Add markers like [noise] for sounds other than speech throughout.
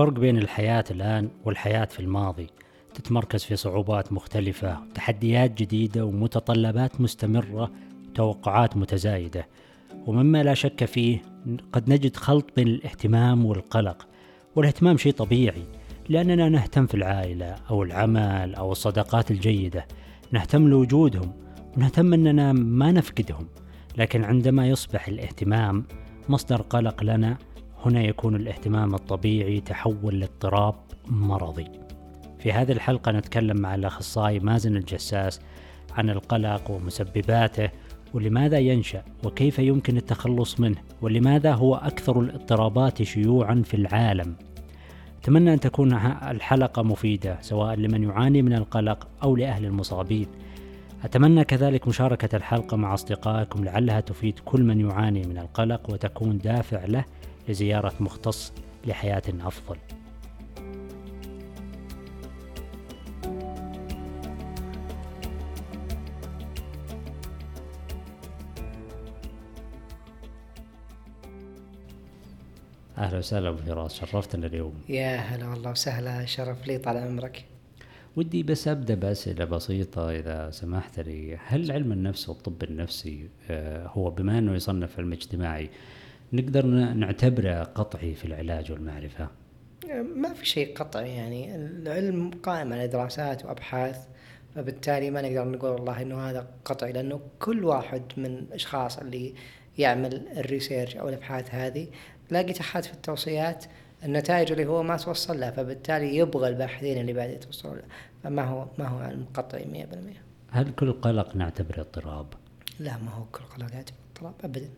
الفرق بين الحياة الآن والحياة في الماضي تتمركز في صعوبات مختلفة تحديات جديدة ومتطلبات مستمرة وتوقعات متزايدة. ومما لا شك فيه قد نجد خلط بين الاهتمام والقلق. والاهتمام شيء طبيعي لأننا نهتم في العائلة أو العمل أو الصداقات الجيدة. نهتم لوجودهم ونهتم أننا ما نفقدهم. لكن عندما يصبح الاهتمام مصدر قلق لنا هنا يكون الاهتمام الطبيعي تحول لاضطراب مرضي. في هذه الحلقة نتكلم مع الأخصائي مازن الجساس عن القلق ومسبباته ولماذا ينشأ وكيف يمكن التخلص منه ولماذا هو أكثر الاضطرابات شيوعا في العالم. أتمنى أن تكون الحلقة مفيدة سواء لمن يعاني من القلق أو لأهل المصابين. أتمنى كذلك مشاركة الحلقة مع أصدقائكم لعلها تفيد كل من يعاني من القلق وتكون دافع له لزيارة مختص لحياة أفضل. أهلا وسهلا أبو فراس شرفتنا اليوم. يا هلا والله وسهلا شرف لي طال عمرك. ودي بس أبدأ باسئله بسيطة إذا سمحت لي. هل علم النفس والطب النفسي آه، هو بما أنه يصنف علم اجتماعي نقدر نعتبره قطعي في العلاج والمعرفة؟ ما في شيء قطعي يعني. العلم قائم على دراسات وأبحاث فبالتالي ما نقدر نقول والله إنه هذا قطعي لأنه كل واحد من الأشخاص اللي يعمل الريسيرش أو الأبحاث هذه تلاقي تحت في التوصيات النتائج اللي هو ما توصل لها فبالتالي يبغى الباحثين اللي بعد يتوصلوا لها. فما هو ما هو علم قطعي 100% هل كل قلق نعتبره اضطراب؟ لا ما هو كل قلق يعتبر اضطراب ابدا.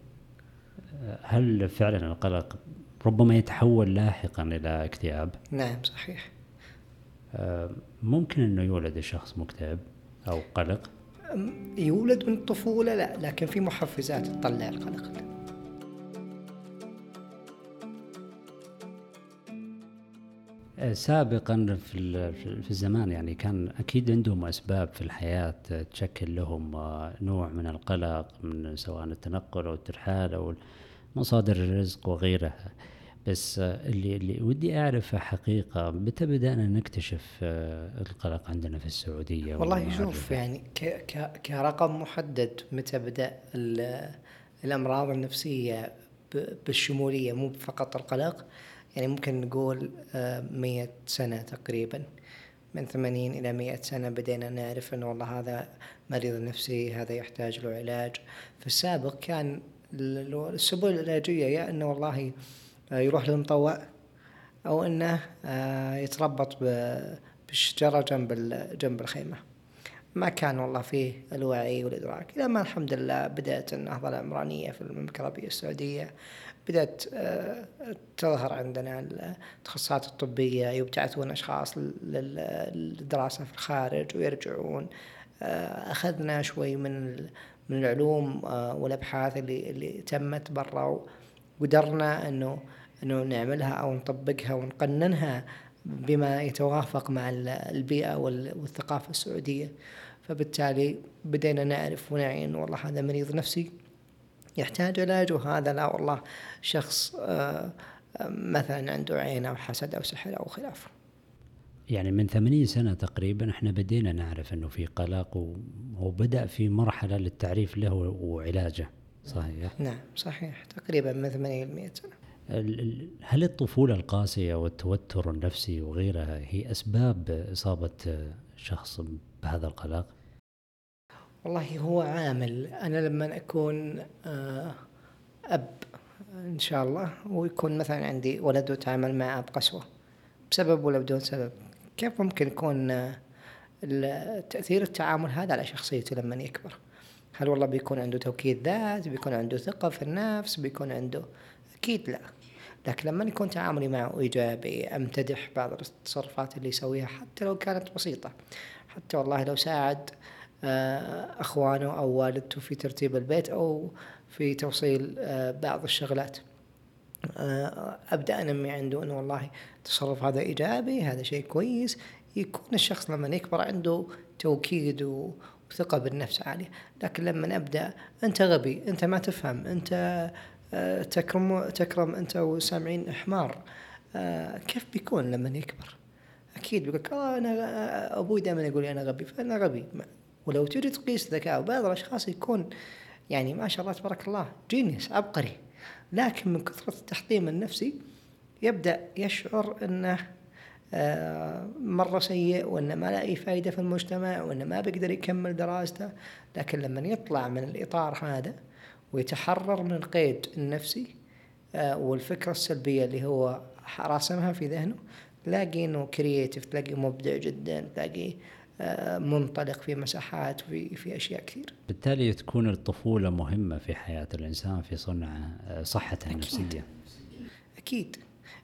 هل فعلا القلق ربما يتحول لاحقا إلى اكتئاب؟ نعم صحيح آه، ممكن إنه يولد الشخص مكتئب أو قلق؟ يولد من الطفولة لا لكن في محفزات تطلع القلق سابقا في في الزمان يعني كان أكيد عندهم أسباب في الحياة تشكل لهم نوع من القلق من سواء التنقل أو الترحال أو مصادر الرزق وغيرها. بس اللي اللي ودي اعرفه حقيقة متى بدأنا نكتشف القلق عندنا في السعودية والله شوف يعني ك ك كرقم محدد متى بدأ الأمراض النفسية بالشمولية مو فقط القلق. يعني ممكن نقول آه، مية سنة تقريبا. من ثمانين إلى مئة سنة بدينا نعرف أنه والله هذا مريض نفسي هذا يحتاج له علاج. في السابق كان السبل العلاجية يا أنه والله آه، يروح للمطوع أو أنه آه، يتربط بالشجرة جنب جنب الخيمة. ما كان والله فيه الوعي والإدراك. لما الحمد لله بدأت النهضة العمرانية في المملكة العربية السعودية. بدأت آه، تظهر عندنا التخصصات الطبية يبتعثون أشخاص للدراسة في الخارج ويرجعون أخذنا شوي من من العلوم آه، والأبحاث اللي اللي تمت برا وقدرنا إنه إنه نعملها أو نطبقها ونقننها بما يتوافق مع البيئة والثقافة السعودية. فبالتالي بدينا نعرف ونعي إنه والله هذا مريض نفسي يحتاج علاج وهذا لا والله شخص آه، آه، مثلا عنده عين أو حسد أو سحر أو خلافه يعني من ثمانين سنة تقريبا إحنا بدينا نعرف إنه في قلق وبدأ في مرحلة للتعريف له وعلاجه صحيح؟ نعم صحيح تقريبا من 80 ل 100 سنة هل الطفولة القاسية والتوتر النفسي وغيرها هي أسباب إصابة شخص بهذا القلق؟ والله هو عامل أنا لما أكون آه، أب إن شاء الله ويكون مثلا عندي ولد وتعامل معه بقسوة بسبب ولا بدون سبب كيف ممكن يكون آه، تأثير التعامل هذا على شخصيته لما يكبر؟ هل والله بيكون عنده توكيد ذات بيكون عنده ثقة في النفس بيكون عنده أكيد لا. لكن لما يكون تعاملي معه إيجابي أمتدح بعض التصرفات اللي يسويها حتى لو كانت بسيطة حتى والله لو ساعد آه، أخوانه أو والدته في ترتيب البيت أو في توصيل آه، بعض الشغلات. آه، أبدأ أنمي عنده أنه والله التصرف هذا إيجابي هذا شيء كويس. يكون الشخص لما يكبر عنده توكيد وثقة بالنفس عالية. لكن لما أبدأ أنت غبي أنت ما تفهم أنت تكرم تكرم أنت وسامعين حمار آه كيف بيكون لما يكبر؟ أكيد بيقول آه أنا أبوي دائما يقول لي أنا غبي فأنا غبي. ولو تجي تقيس ذكاء بعض الأشخاص يكون يعني ما شاء الله تبارك الله جينيس عبقري. لكن من كثرة التحطيم النفسي يبدأ يشعر أنه آه، مرة سيء وأنه ما لاقي فايدة في المجتمع وأنه ما بيقدر يكمل دراسته. لكن لما يطلع من الإطار هذا ويتحرر من القيد النفسي آه، والفكرة السلبية اللي هو راسمها في ذهنه تلاقي إنه كرييتيف تلاقي مبدع جدا تلاقي آه، منطلق في مساحات في في أشياء كثير. بالتالي تكون الطفولة مهمة في حياة الإنسان في صنع آه، صحته النفسية. أكيد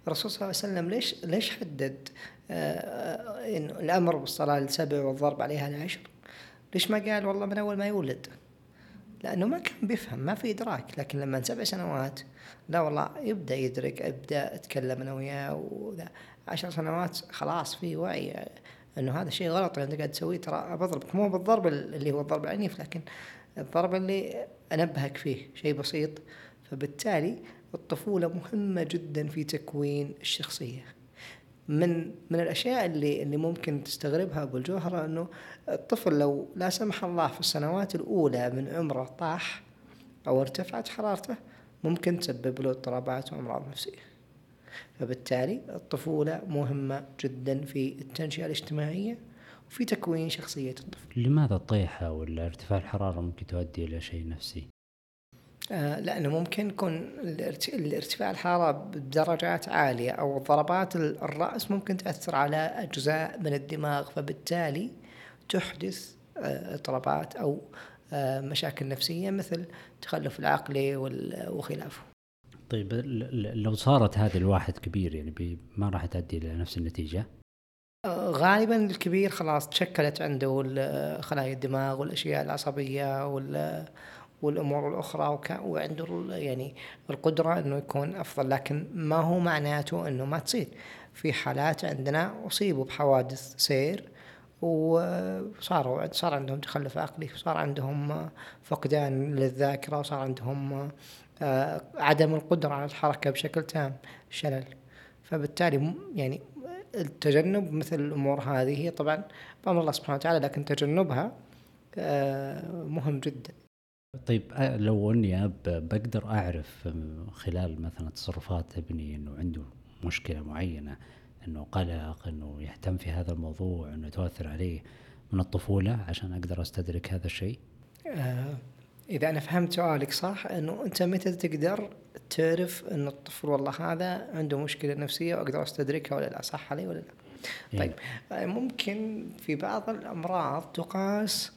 الرسول صلى الله عليه وسلم ليش ليش حدد آه، انه الأمر بالصلاة لسبع والضرب عليها لعشر؟ ليش ما قال والله من أول ما يولد؟ لأنه ما كان بيفهم ما في إدراك لكن لما سبع سنوات لا والله يبدأ يدرك أبدأ أتكلم أنا وياه وذا عشر سنوات خلاص في وعي إنه هذا شيء غلط اللي أنت قاعد تسويه. ترى بضربك. مو بالضرب اللي هو الضرب العنيف لكن الضرب اللي أنبهك فيه شيء بسيط. فبالتالي الطفولة مهمة جدا في تكوين الشخصية. من من الأشياء اللي اللي ممكن تستغربها أبو الجوهرة إنه الطفل لو لا سمح الله في السنوات الأولى من عمره طاح أو ارتفعت حرارته ممكن تسبب له اضطرابات وأمراض نفسية. فبالتالي الطفولة مهمة جدا في التنشئة الاجتماعية وفي تكوين شخصية الطفل لماذا الطيحة ولا ارتفاع الحرارة ممكن تؤدي إلى شيء نفسي؟ آه لأنه ممكن يكون الارتفاع الحرارة بدرجات عالية أو ضربات الرأس ممكن تأثر على أجزاء من الدماغ فبالتالي تحدث آه، اضطرابات أو آه مشاكل نفسية مثل التخلف العقلي وخلافه طيب لو صارت هذه الواحد كبير يعني ما راح تؤدي إلى نفس النتيجة؟ آه، غالبا الكبير خلاص تشكلت عنده خلايا الدماغ والأشياء العصبية والأمور الأخرى وعنده يعني القدرة إنه يكون أفضل لكن ما هو معناته إنه ما تصير في حالات عندنا أصيبوا بحوادث سير وصاروا صار عندهم تخلف عقلي صار عندهم فقدان للذاكرة وصار عندهم عدم القدرة على الحركة بشكل تام شلل فبالتالي يعني التجنب مثل الأمور هذه هي طبعا بأمر الله سبحانه وتعالى لكن تجنبها آه، مهم جدا طيب آه، لو أني بقدر أعرف خلال مثلا تصرفات ابني إنه عنده مشكلة معينة إنه قلق إنه يهتم في هذا الموضوع إنه تؤثر عليه من الطفولة عشان أقدر أستدرك هذا الشيء؟ إذا أنا فهمت سؤالك صح أنه أنت متى تقدر تعرف أن الطفل والله هذا عنده مشكلة نفسية وأقدر أستدركها ولا لا صح علي ولا لا؟ إيه. طيب ممكن في بعض الأمراض تقاس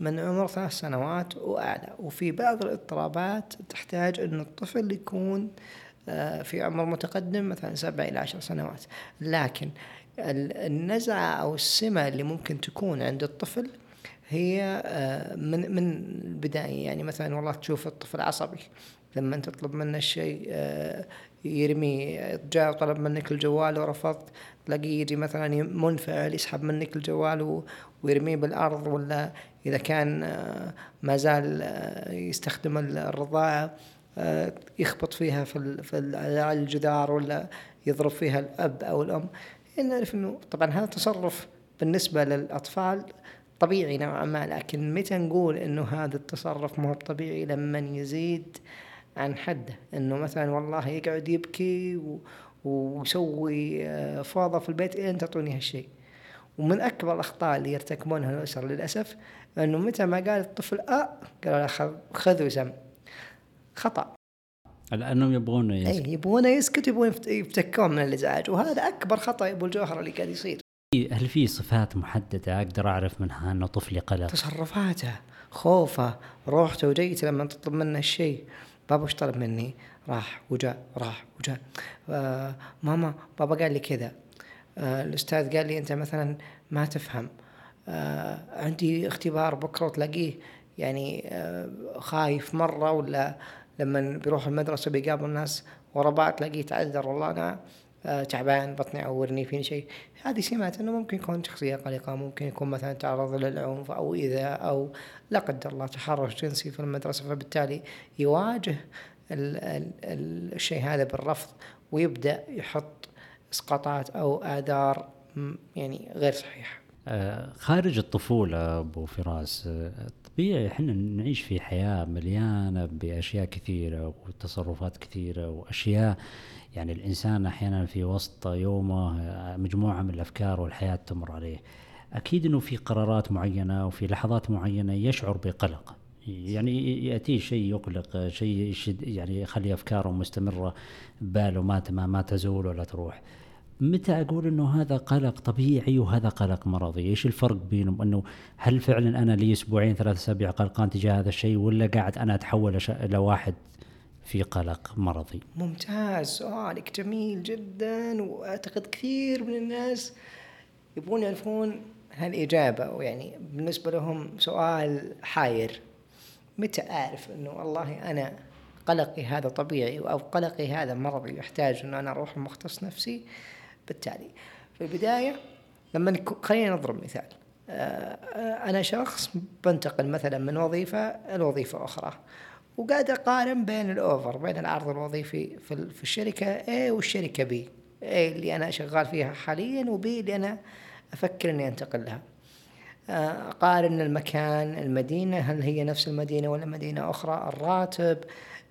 من عمر ثلاث سنوات وأعلى وفي بعض الاضطرابات تحتاج أن الطفل يكون آه، في عمر متقدم مثلا سبع إلى عشر سنوات لكن النزعة أو السمة اللي ممكن تكون عند الطفل هي آه، من من البداية. يعني مثلا والله تشوف الطفل عصبي لما تطلب منه الشيء آه، يرمي جاء طلب منك الجوال ورفضت تلاقيه يجي مثلا منفعل يسحب منك الجوال ويرميه بالأرض ولا إذا كان آه، ما زال يستخدم الرضاعة يخبط فيها في في الجدار ولا يضرب فيها الأب أو الأم. نعرف إنه طبعا هذا تصرف بالنسبة للأطفال طبيعي نوعا ما لكن متى نقول إنه هذا التصرف مو طبيعي لما يزيد عن حده؟ إنه مثلا والله يقعد يبكي ويسوي آه، فوضى في البيت الين تعطوني هالشيء. ومن أكبر الأخطاء اللي يرتكبونها الأسر للأسف إنه متى ما قال الطفل آه قالوا له خذ خذ وسم خطأ. لأنهم يبغون يسكت اي يبغونه يسكت يبغون يفتكون من الإزعاج. وهذا أكبر خطأ يا أبو الجوهر اللي قاعد يصير. هل في صفات محددة أقدر أعرف منها أنه طفلي قلق؟ تصرفاته خوفه روحته وجيته لما تطلب منه الشيء بابا وش طلب مني؟ راح وجاء راح وجاء آه ماما بابا قال لي كذا. آه الأستاذ قال لي أنت مثلا ما تفهم. آه عندي اختبار بكرة وتلاقيه يعني آه خايف مرة ولا لما بيروح المدرسة بيقابل الناس ورا بعض تلاقيه تعذر والله أنا تعبان بطني عورني فيني شيء هذه سمات إنه ممكن يكون شخصية قلقة ممكن يكون مثلا تعرض للعنف أو ايذاء أو لا قدر الله تحرش جنسي في المدرسة فبالتالي يواجه ال ال ال الشيء هذا بالرفض ويبدأ يحط إسقاطات أو اعذار يعني غير صحيحة. آه، خارج الطفولة أبو فراس آه، طبيعي إحنا نعيش في حياة مليانة بأشياء كثيرة وتصرفات كثيرة وأشياء. يعني الإنسان أحيانا في وسط يومه آه، مجموعة من الأفكار والحياة تمر عليه. أكيد إنه في قرارات معينة وفي لحظات معينة يشعر بقلق. يعني ياتيه شيء يقلق شيء يشد يعني يخلي أفكاره مستمرة بباله ما ما تزول ولا تروح. متى أقول إنه هذا قلق طبيعي وهذا قلق مرضي؟ إيش الفرق بينهم؟ إنه هل فعلا أنا لي أسبوعين ثلاث أسابيع قلقان تجاه هذا الشيء ولا قاعد أنا أتحول إلى واحد في قلق مرضي؟ ممتاز سؤالك جميل جدا وأعتقد كثير من الناس يبغون يعرفون هالإجابة يعني بالنسبة لهم سؤال حاير متى أعرف أنه والله أنا قلقي هذا طبيعي أو قلقي هذا مرضي يحتاج أنه أنا أروح لمختص نفسي بالتالي. في البداية لما خلينا نضرب مثال. آه، آه، أنا شخص بنتقل مثلا من وظيفة لوظيفة أخرى وقاعد أقارن بين الأوفر بين العرض الوظيفي في الشركة A والشركة B. A اللي أنا شغال فيها حاليا و B اللي أنا أفكر إني أنتقل لها. آه، أقارن المكان المدينة هل هي نفس المدينة ولا مدينة أخرى الراتب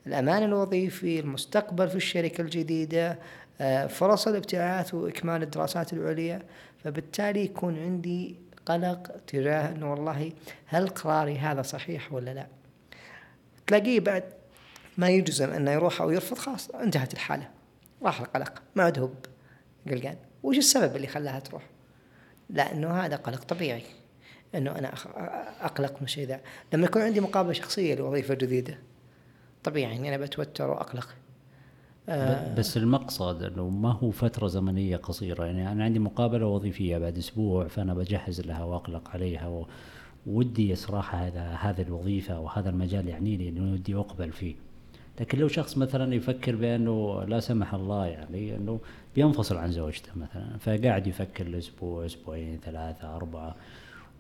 الأمان الوظيفي المستقبل في الشركة الجديدة آه، فرص الابتعاث وإكمال الدراسات العليا فبالتالي يكون عندي قلق تجاه أنه والله هل قراري هذا صحيح ولا لا. تلاقيه بعد ما يجزم أنه يروح أو يرفض خلاص انتهت الحالة. راح القلق ما عاد هو قلقان. وش السبب اللي خلاها تروح؟ لأنه هذا قلق طبيعي. أنه أنا أقلق من الشيء ذا لما يكون عندي مقابلة شخصية لوظيفة جديدة طبيعي أني أنا بتوتر وأقلق. آه بس المقصد إنه ما هو فترة زمنية قصيرة. يعني أنا عندي مقابلة وظيفية بعد أسبوع فأنا بجهز لها وأقلق عليها ودي صراحة هذا هذه الوظيفة وهذا المجال يعني لي إنه ودي أقبل فيه. لكن لو شخص مثلا يفكر بأنه لا سمح الله يعني إنه بينفصل عن زوجته مثلا فقاعد يفكر لأسبوع أسبوعين ثلاثة أربعة.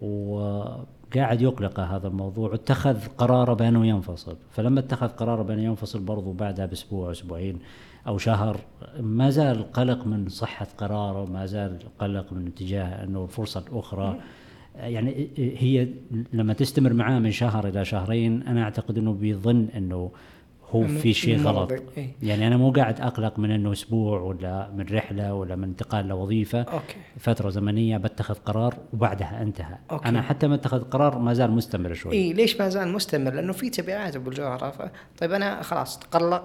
وقاعد يقلق هذا الموضوع. واتخذ قراره بأنه ينفصل. فلما اتخذ قراره بأنه ينفصل برضو بعدها بأسبوع أسبوعين أو شهر ما زال قلق من صحة قراره ما زال قلق من اتجاه أنه الفرصه الاخرى يعني هي لما تستمر معاه من شهر إلى شهرين أنا أعتقد أنه بيظن أنه هو في شيء غلط. إيه؟ يعني أنا مو قاعد أقلق من إنه أسبوع ولا من رحلة ولا من انتقال لوظيفة. okay. فترة زمنية بتخذ قرار وبعدها انتهى. okay. أنا حتى ما اتخذ قرار ما زال مستمر شوي. اي ليش ما زال مستمر؟ لأنه في تبعات أبو الجوهرة. طيب أنا خلاص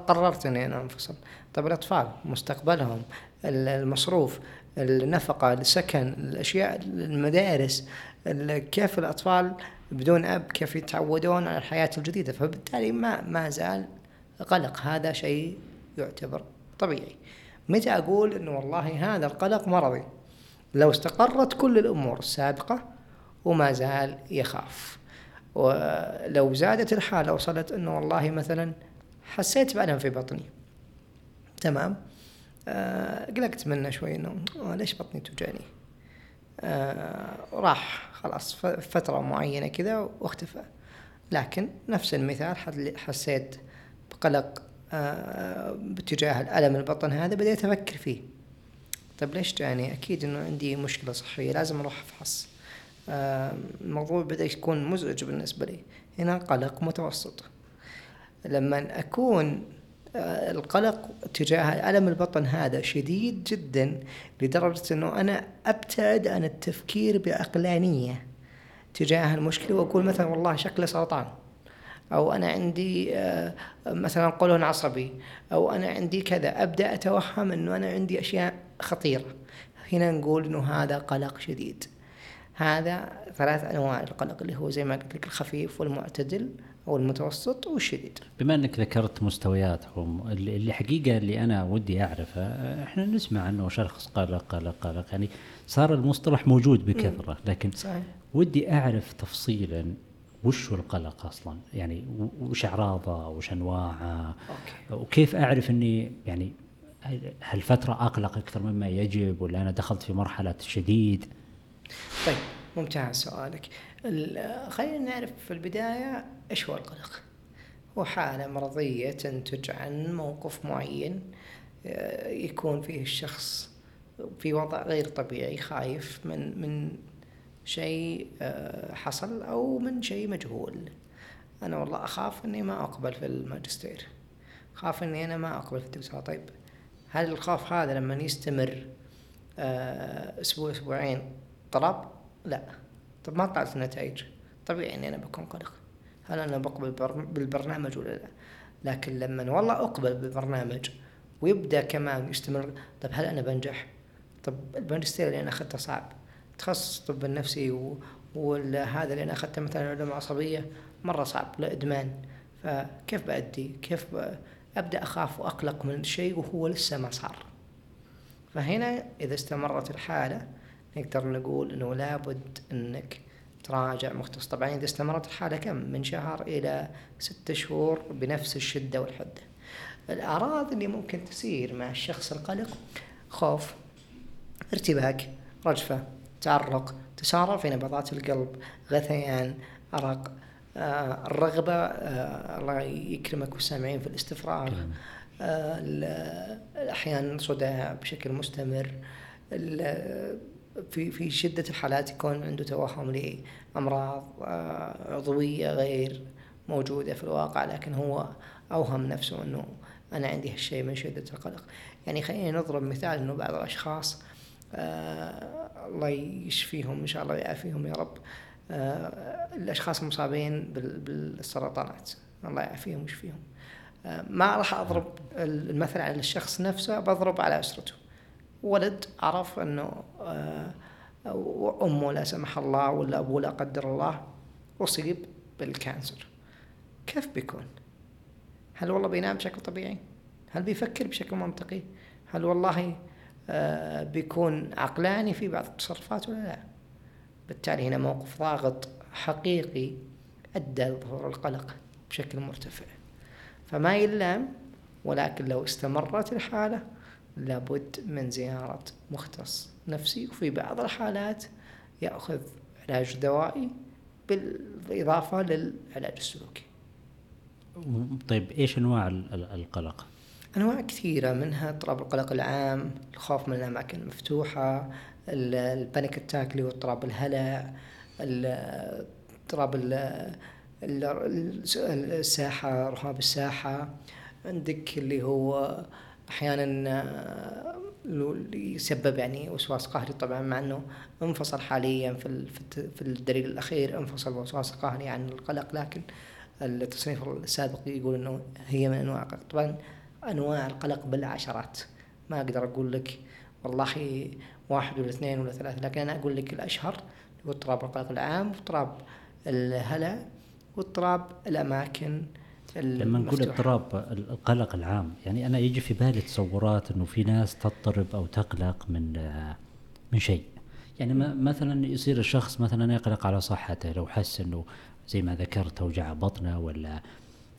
قررت اني أنا أنفصل. طيب الأطفال مستقبلهم المصروف النفقة السكن الأشياء المدارس كيف الأطفال بدون أب كيف يتعودون على الحياة الجديدة. فبالتالي ما ما زال قلق هذا شيء يعتبر طبيعي. متى أقول أنه والله هذا القلق مرضي؟ لو استقرت كل الأمور السابقة وما زال يخاف. ولو زادت الحالة وصلت أنه والله مثلا حسيت بألم في بطني. تمام؟ آه قلقت منه شوي إنه آه ليش بطني توجعني؟ آه راح خلاص فترة معينة كذا واختفى. لكن نفس المثال حسيت بقلق آه، باتجاه الألم البطن هذا بديت أفكر فيه. طيب ليش جاني؟ أكيد إنه عندي مشكلة صحية لازم أروح أفحص. آه، الموضوع بدأ يكون مزعج بالنسبة لي. هنا قلق متوسط. لما أكون آه، القلق تجاه ألم البطن هذا شديد جدا لدرجة أنه أنا أبتعد عن التفكير بعقلانية تجاه المشكلة وأقول مثلا والله شكله سرطان. أو أنا عندي آه، مثلا قولون عصبي أو أنا عندي كذا أبدأ أتوهم أنه أنا عندي أشياء خطيرة هنا نقول أنه هذا قلق شديد هذا ثلاث أنواع القلق اللي هو زي ما قلت لك الخفيف والمعتدل أو المتوسط والشديد. بما إنك ذكرت مستوياتهم اللي حقيقة اللي أنا ودي أعرفه إحنا نسمع إنه شخص قلق قلق قلق يعني صار المصطلح موجود بكثرة لكن صحيح. ودي أعرف تفصيلا وش هو القلق أصلا؟ يعني وش أعراضه؟ وش أنواعه؟ وكيف أعرف إني يعني هالفترة أقلق أكثر مما يجب ولا أنا دخلت في مرحلة شديد؟ طيب ممتاز سؤالك. خلينا نعرف في البداية إيش هو القلق؟ هو حالة مرضية تنتج عن موقف معين آه، يكون فيه الشخص في وضع غير طبيعي خايف من من شيء آه، حصل أو من شيء مجهول. أنا والله أخاف إني ما أقبل في الماجستير. خاف إني أنا ما أقبل في الدكتوراه طيب هل الخوف هذا لما يستمر آه، أسبوع أسبوعين طلب؟ لا. طب ما طلعت النتائج؟ طبيعي إني أنا بكون قلق. هل أنا بقبل بالبرنامج ولا لا؟ لكن لما والله أقبل بالبرنامج ويبدأ كمان يستمر طب هل أنا بنجح؟ طب الماجستير اللي أنا أخذته صعب. تخصص الطب النفسي وهذا اللي أنا أخذته مثلا علوم عصبية مرة صعب له ادمان فكيف بأدي؟ كيف أبدأ أخاف وأقلق من شيء وهو لسه ما صار. فهنا إذا استمرت الحالة نقدر نقول إنه لابد إنك تراجع مختص. طبعا إذا استمرت الحالة كم؟ من شهر إلى ستة شهور بنفس الشدة والحدة. الأعراض اللي ممكن تصير مع الشخص القلق خوف ارتباك رجفة. تعرق تسارع في نبضات القلب غثيان أرق آه الرغبة آه الله يكرمك والسامعين في الاستفراغ آه أحيانا صداع بشكل مستمر في في شدة الحالات يكون عنده توهم لأمراض آه عضوية غير موجودة في الواقع لكن هو أوهم نفسه أنه أنا عندي هالشيء من شدة القلق. يعني خلينا نضرب مثال أنه بعض الأشخاص آه الله يشفيهم إن شاء الله ويعافيهم يا رب آه الأشخاص المصابين بالسرطانات الله يعافيهم ويشفيهم آه ما راح أضرب المثل على الشخص نفسه بضرب على أسرته ولد عرف أنه آه أمه لا سمح الله ولا أبوه لا قدر الله أصيب بالكانسر كيف بيكون؟ هل والله بينام بشكل طبيعي؟ هل بيفكر بشكل منطقي؟ هل والله آه بيكون عقلاني في بعض التصرفات ولا لا؟ بالتالي هنا موقف ضاغط حقيقي أدى لظهور القلق بشكل مرتفع فما يلام ولكن لو استمرت الحالة لابد من زيارة مختص نفسي وفي بعض الحالات يأخذ علاج دوائي بالإضافة للعلاج السلوكي طيب إيش أنواع القلق؟ أنواع كثيرة منها اضطراب القلق العام الخوف من الأماكن المفتوحة البانيك أتاك اللي هو اضطراب الهلع اضطراب الساحة رهاب الساحة. عندك اللي هو أحيانا يسبب يعني وسواس قهري طبعا مع إنه انفصل حاليا في في الدليل الأخير انفصل الوسواس القهري عن القلق. لكن التصنيف السابق يقول إنه هي من أنواع القلق. طبعا أنواع القلق بالعشرات. ما أقدر أقول لك والله واحد ولا اثنين ولا ثلاثة لكن أنا أقول لك الأشهر هو اضطراب القلق العام واضطراب الهلع واضطراب الأماكن لما نقول اضطراب القلق العام يعني أنا يجي في بالي تصورات إنه في ناس تضطرب أو تقلق من من شيء. يعني مثلا يصير الشخص مثلا يقلق على صحته لو حس إنه زي ما ذكرت اوجع بطنه ولا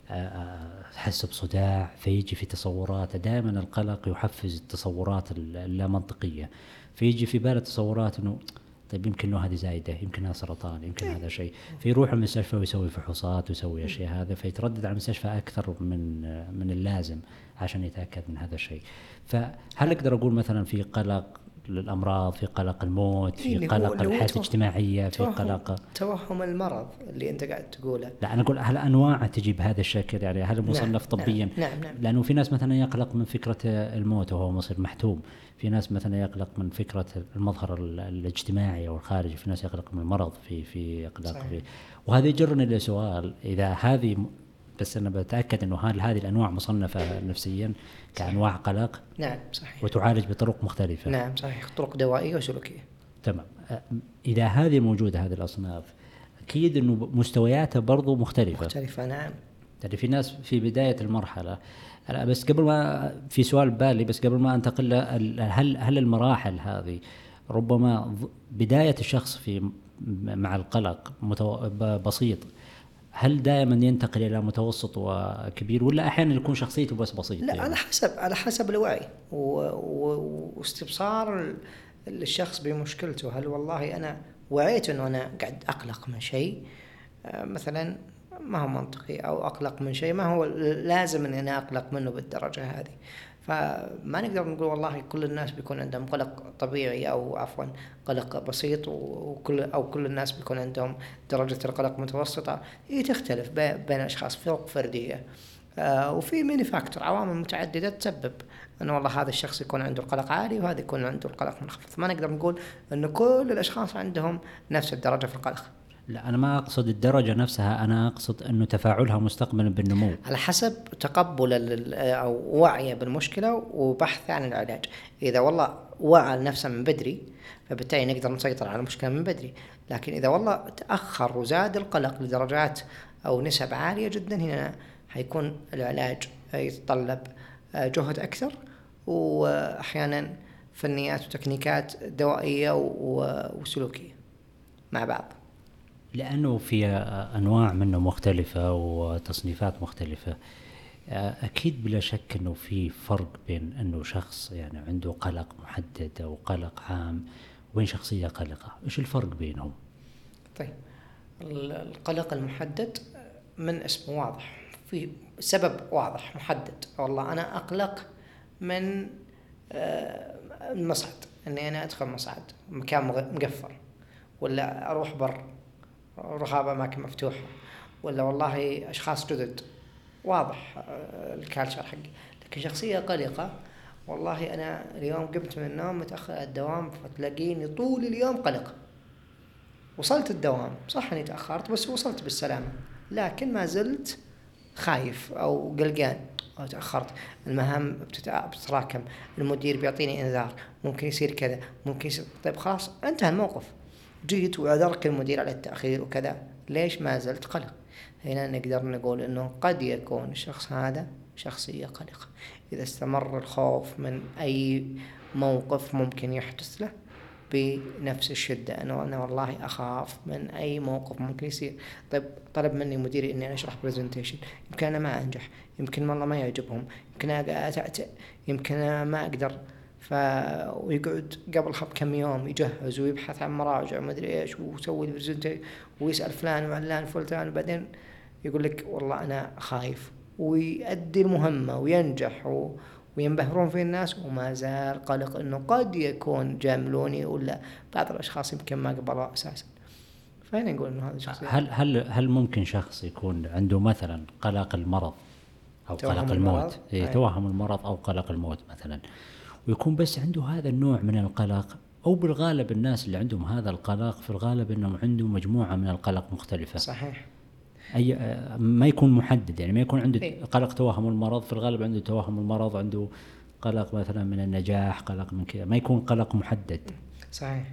آه، آه، حس بصداع فيجي في تصوراته دائما القلق يحفز التصورات اللامنطقية. فيجي في باله تصورات إنه طيب يمكن إنه هذه زايدة يمكن هذا سرطان يمكن إيه. هذا شيء. فيروح المستشفى ويسوي فحوصات ويسوي أشياء هذا فيتردد على المستشفى أكثر من من اللازم عشان يتأكد من هذا الشيء. فهل أقدر أقول مثلا في قلق للأمراض في قلق الموت في إيه قلق الحياة الاجتماعية في قلق توهم المرض اللي أنت قاعد تقوله. لا أنا أقول هل انواع تجي بهذا الشكل؟ يعني هل مصنف نعم, طبيا؟ نعم, نعم, نعم. لأنه في ناس مثلا يقلق من فكرة الموت وهو مصير محتوم. في ناس مثلا يقلق من فكرة المظهر الاجتماعي أو الخارجي. في ناس يقلق من المرض في في يقلق في وهذا يجرني لسؤال. إذا هذه بس أنا بتأكد إنه هل هذه الأنواع مصنفة نفسيا كأنواع قلق. نعم صحيح. وتعالج بطرق مختلفة. نعم صحيح. طرق دوائية وسلوكية. تمام. إذا هذه موجودة هذه الأصناف أكيد إنه مستوياتها برضو مختلفة. مختلفة نعم. يعني في ناس في بداية المرحلة بس قبل ما في سؤال بالي بس قبل ما أنتقل هل هل المراحل هذه ربما بداية الشخص في مع القلق بسيط هل دائما ينتقل إلى متوسط وكبير ولا أحيانا يكون شخصيته بس بسيط لا يعني؟ على حسب على حسب الوعي واستبصار الشخص بمشكلته. هل والله أنا وعيت إنه أنا قاعد أقلق من شيء؟ آه، مثلا ما هو منطقي أو أقلق من شيء ما هو لازم إني أنا أقلق منه بالدرجة هذه. فما نقدر نقول والله كل الناس بيكون عندهم قلق طبيعي أو عفوا قلق بسيط وكل أو كل الناس بيكون عندهم درجة القلق متوسطة. هي تختلف بين أشخاص فرق فردية. آه، وفي many factor عوامل متعددة تسبب إنه والله هذا الشخص يكون عنده القلق عالي وهذا يكون عنده القلق منخفض. ما نقدر نقول إنه كل الأشخاص عندهم نفس الدرجة في القلق. لا أنا ما أقصد الدرجة نفسها أنا أقصد أنه تفاعلها مستقبلا بالنمو. على حسب تقبل أو وعيه بالمشكلة وبحث عن العلاج. إذا والله وعى نفسه من بدري فبالتالي نقدر نسيطر على المشكلة من بدري. لكن إذا والله تأخر وزاد القلق لدرجات أو نسب عالية جدا هنا حيكون العلاج يتطلب جهد أكثر. واحيانا فنيات وتكنيكات دوائية وسلوكية مع بعض. لأنه في أنواع منه مختلفة وتصنيفات مختلفة. أكيد بلا شك إنه في فرق بين إنه شخص يعني عنده قلق محدد أو قلق عام وبين شخصية قلقة. إيش الفرق بينهم؟ طيب القلق المحدد من اسمه واضح في سبب واضح محدد. والله أنا أقلق من المصعد إني أنا أدخل مصعد مكان مقفل ولا أروح بر. رغاب اماكن مفتوحه ولا والله أشخاص جدد. واضح آه، الكالتشر حقي لكن شخصية قلقة. والله أنا اليوم قمت من النوم متأخر الدوام فتلاقيني طول اليوم قلق. وصلت الدوام. صح أني تأخرت بس وصلت بالسلامة. لكن ما زلت خايف أو قلقان. أو تأخرت. المهام بتتراكم. المدير بيعطيني إنذار. ممكن يصير كذا. ممكن يصير طيب خلاص انتهى الموقف. جيت وعذرك المدير على التأخير وكذا. ليش ما زلت قلق؟ هنا نقدر نقول إنه قد يكون الشخص هذا شخصية قلقة. إذا استمر الخوف من أي موقف ممكن يحدث له بنفس الشدة. أنا أنا والله أخاف من أي موقف ممكن يصير. طيب طلب مني مديري إني أنا أشرح برزنتيشن يمكن أنا ما أنجح. يمكن والله ما يعجبهم. يمكن أنا يمكن أنا ما أقدر ف ويقعد قبلها بكم يوم يجهز ويبحث عن مراجع وما أدري إيش ويسوي ويسأل فلان وعلان فلان وبعدين يقول لك والله أنا خايف. ويؤدي المهمة وينجح و... وينبهرون فيه الناس وما زال قلق إنه قد يكون جاملوني ولا بعض الأشخاص يمكن ما قبلوا أساسا. فهنا نقول إنه هذا شخص هل هل هل ممكن شخص يكون عنده مثلا قلق المرض أو قلق الموت؟ إيه توهم المرض أو قلق الموت مثلا. ويكون بس عنده هذا النوع من القلق أو بالغالب الناس اللي عندهم هذا القلق في الغالب إنهم عندهم مجموعة من القلق مختلفة. صحيح. أي ما يكون محدد يعني ما يكون عنده إيه؟ قلق توهم المرض في الغالب عنده توهم المرض عنده قلق مثلا من النجاح قلق من كذا ما يكون قلق محدد. صحيح.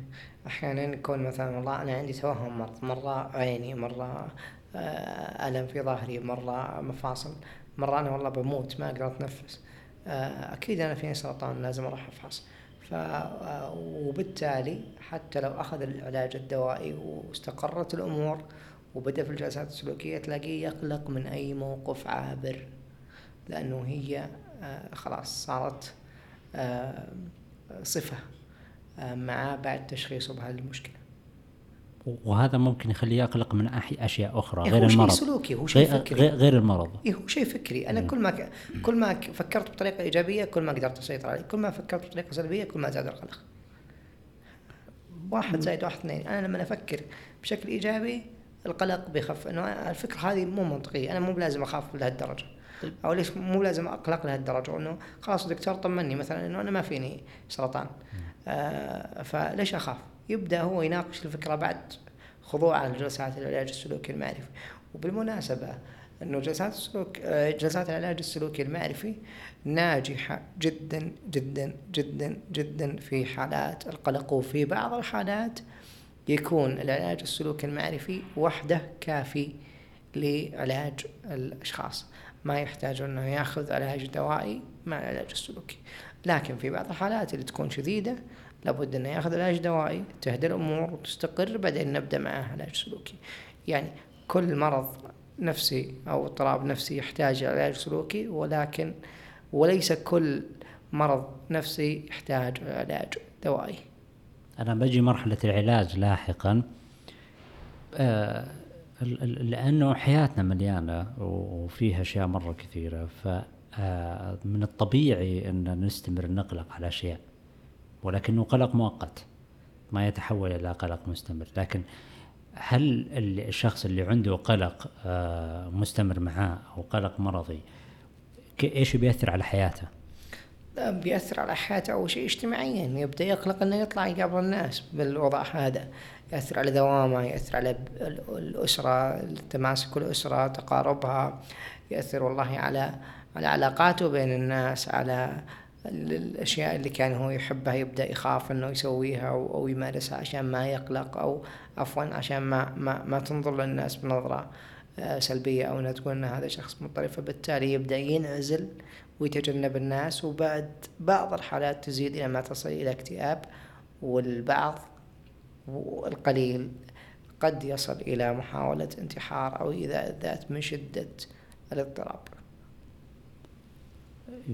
أحيانا يكون مثلا والله أنا عندي توهم مرض مرة عيني مرة آه، ألم في ظهري مرة مفاصل مرة أنا والله بموت ما أقدر أتنفس. آه، أكيد أنا فيني سرطان لازم أروح أفحص. ف آه، وبالتالي حتى لو أخذ العلاج الدوائي واستقرت الأمور وبدأ في الجلسات السلوكية تلاقيه يقلق من أي موقف عابر لأنه هي آه، خلاص صارت صفة مع بعد تشخيصه بهذه المشكلة. وهذا ممكن يخليه يقلق من أشياء أخرى غير المرض شيء سلوكي هو شيء فكري. غير المرض. إيه هو شيء فكري. أنا كل ما كل ما فكرت بطريقة إيجابية كل ما قدرت أسيطر عليه. كل ما فكرت بطريقة سلبية كل ما زاد القلق. واحد زائد واحد اثنين. أنا لما أفكر بشكل إيجابي القلق بيخف. إنه الفكرة هذه مو منطقية. أنا مو بلازم أخاف لهالدرجة. أو ليش مو لازم أقلق لهالدرجة؟ إنه خلاص الدكتور طمني مثلا إنه أنا ما فيني سرطان. آه فليش أخاف؟ يبدأ هو يناقش الفكرة بعد خضوع لجلسات العلاج السلوكي المعرفي. وبالمناسبة إنه جلسات السلوك جلسات العلاج السلوكي المعرفي ناجحة جدا جدا جدا جدا في حالات القلق وفي بعض الحالات يكون العلاج السلوكي المعرفي وحده كافي لعلاج الأشخاص. ما يحتاج إنه يأخذ علاج دوائي مع العلاج السلوكي. لكن في بعض الحالات اللي تكون شديدة لابد انه يأخذ علاج دوائي تهدى الأمور وتستقر بعدين نبدأ معاه علاج سلوكي. يعني كل مرض نفسي أو اضطراب نفسي يحتاج علاج سلوكي ولكن وليس كل مرض نفسي يحتاج علاج دوائي. أنا بجي مرحلة العلاج لاحقا. آه لأنه حياتنا مليانة وفيها أشياء مرة كثيرة ف آه، من الطبيعي أن نستمر نقلق على أشياء. ولكنه قلق مؤقت. ما يتحول إلى قلق مستمر. لكن هل الشخص اللي عنده قلق آه، مستمر معاه أو قلق مرضي إيش بيأثر على حياته؟ بيأثر على حياته أول شيء اجتماعيا. يبدأ يقلق أنه يطلع يقابل الناس بالوضع هذا. يأثر على دوامه يأثر على الأسرة تماسك الأسرة تقاربها. يأثر والله على على علاقاته بين الناس على الأشياء اللي كان هو يحبها يبدأ يخاف إنه يسويها أو, يمارسها عشان ما يقلق أو عفوا عشان ما ما ما تنظر للناس بنظرة آه، سلبية أو إنها تقول إن هذا شخص مضطرب. فبالتالي يبدأ ينعزل ويتجنب الناس وبعد بعض الحالات تزيد إلى ما تصل إلى اكتئاب والبعض والقليل قد يصل إلى محاولة انتحار أو إيذاء الذات من شدة الاضطراب.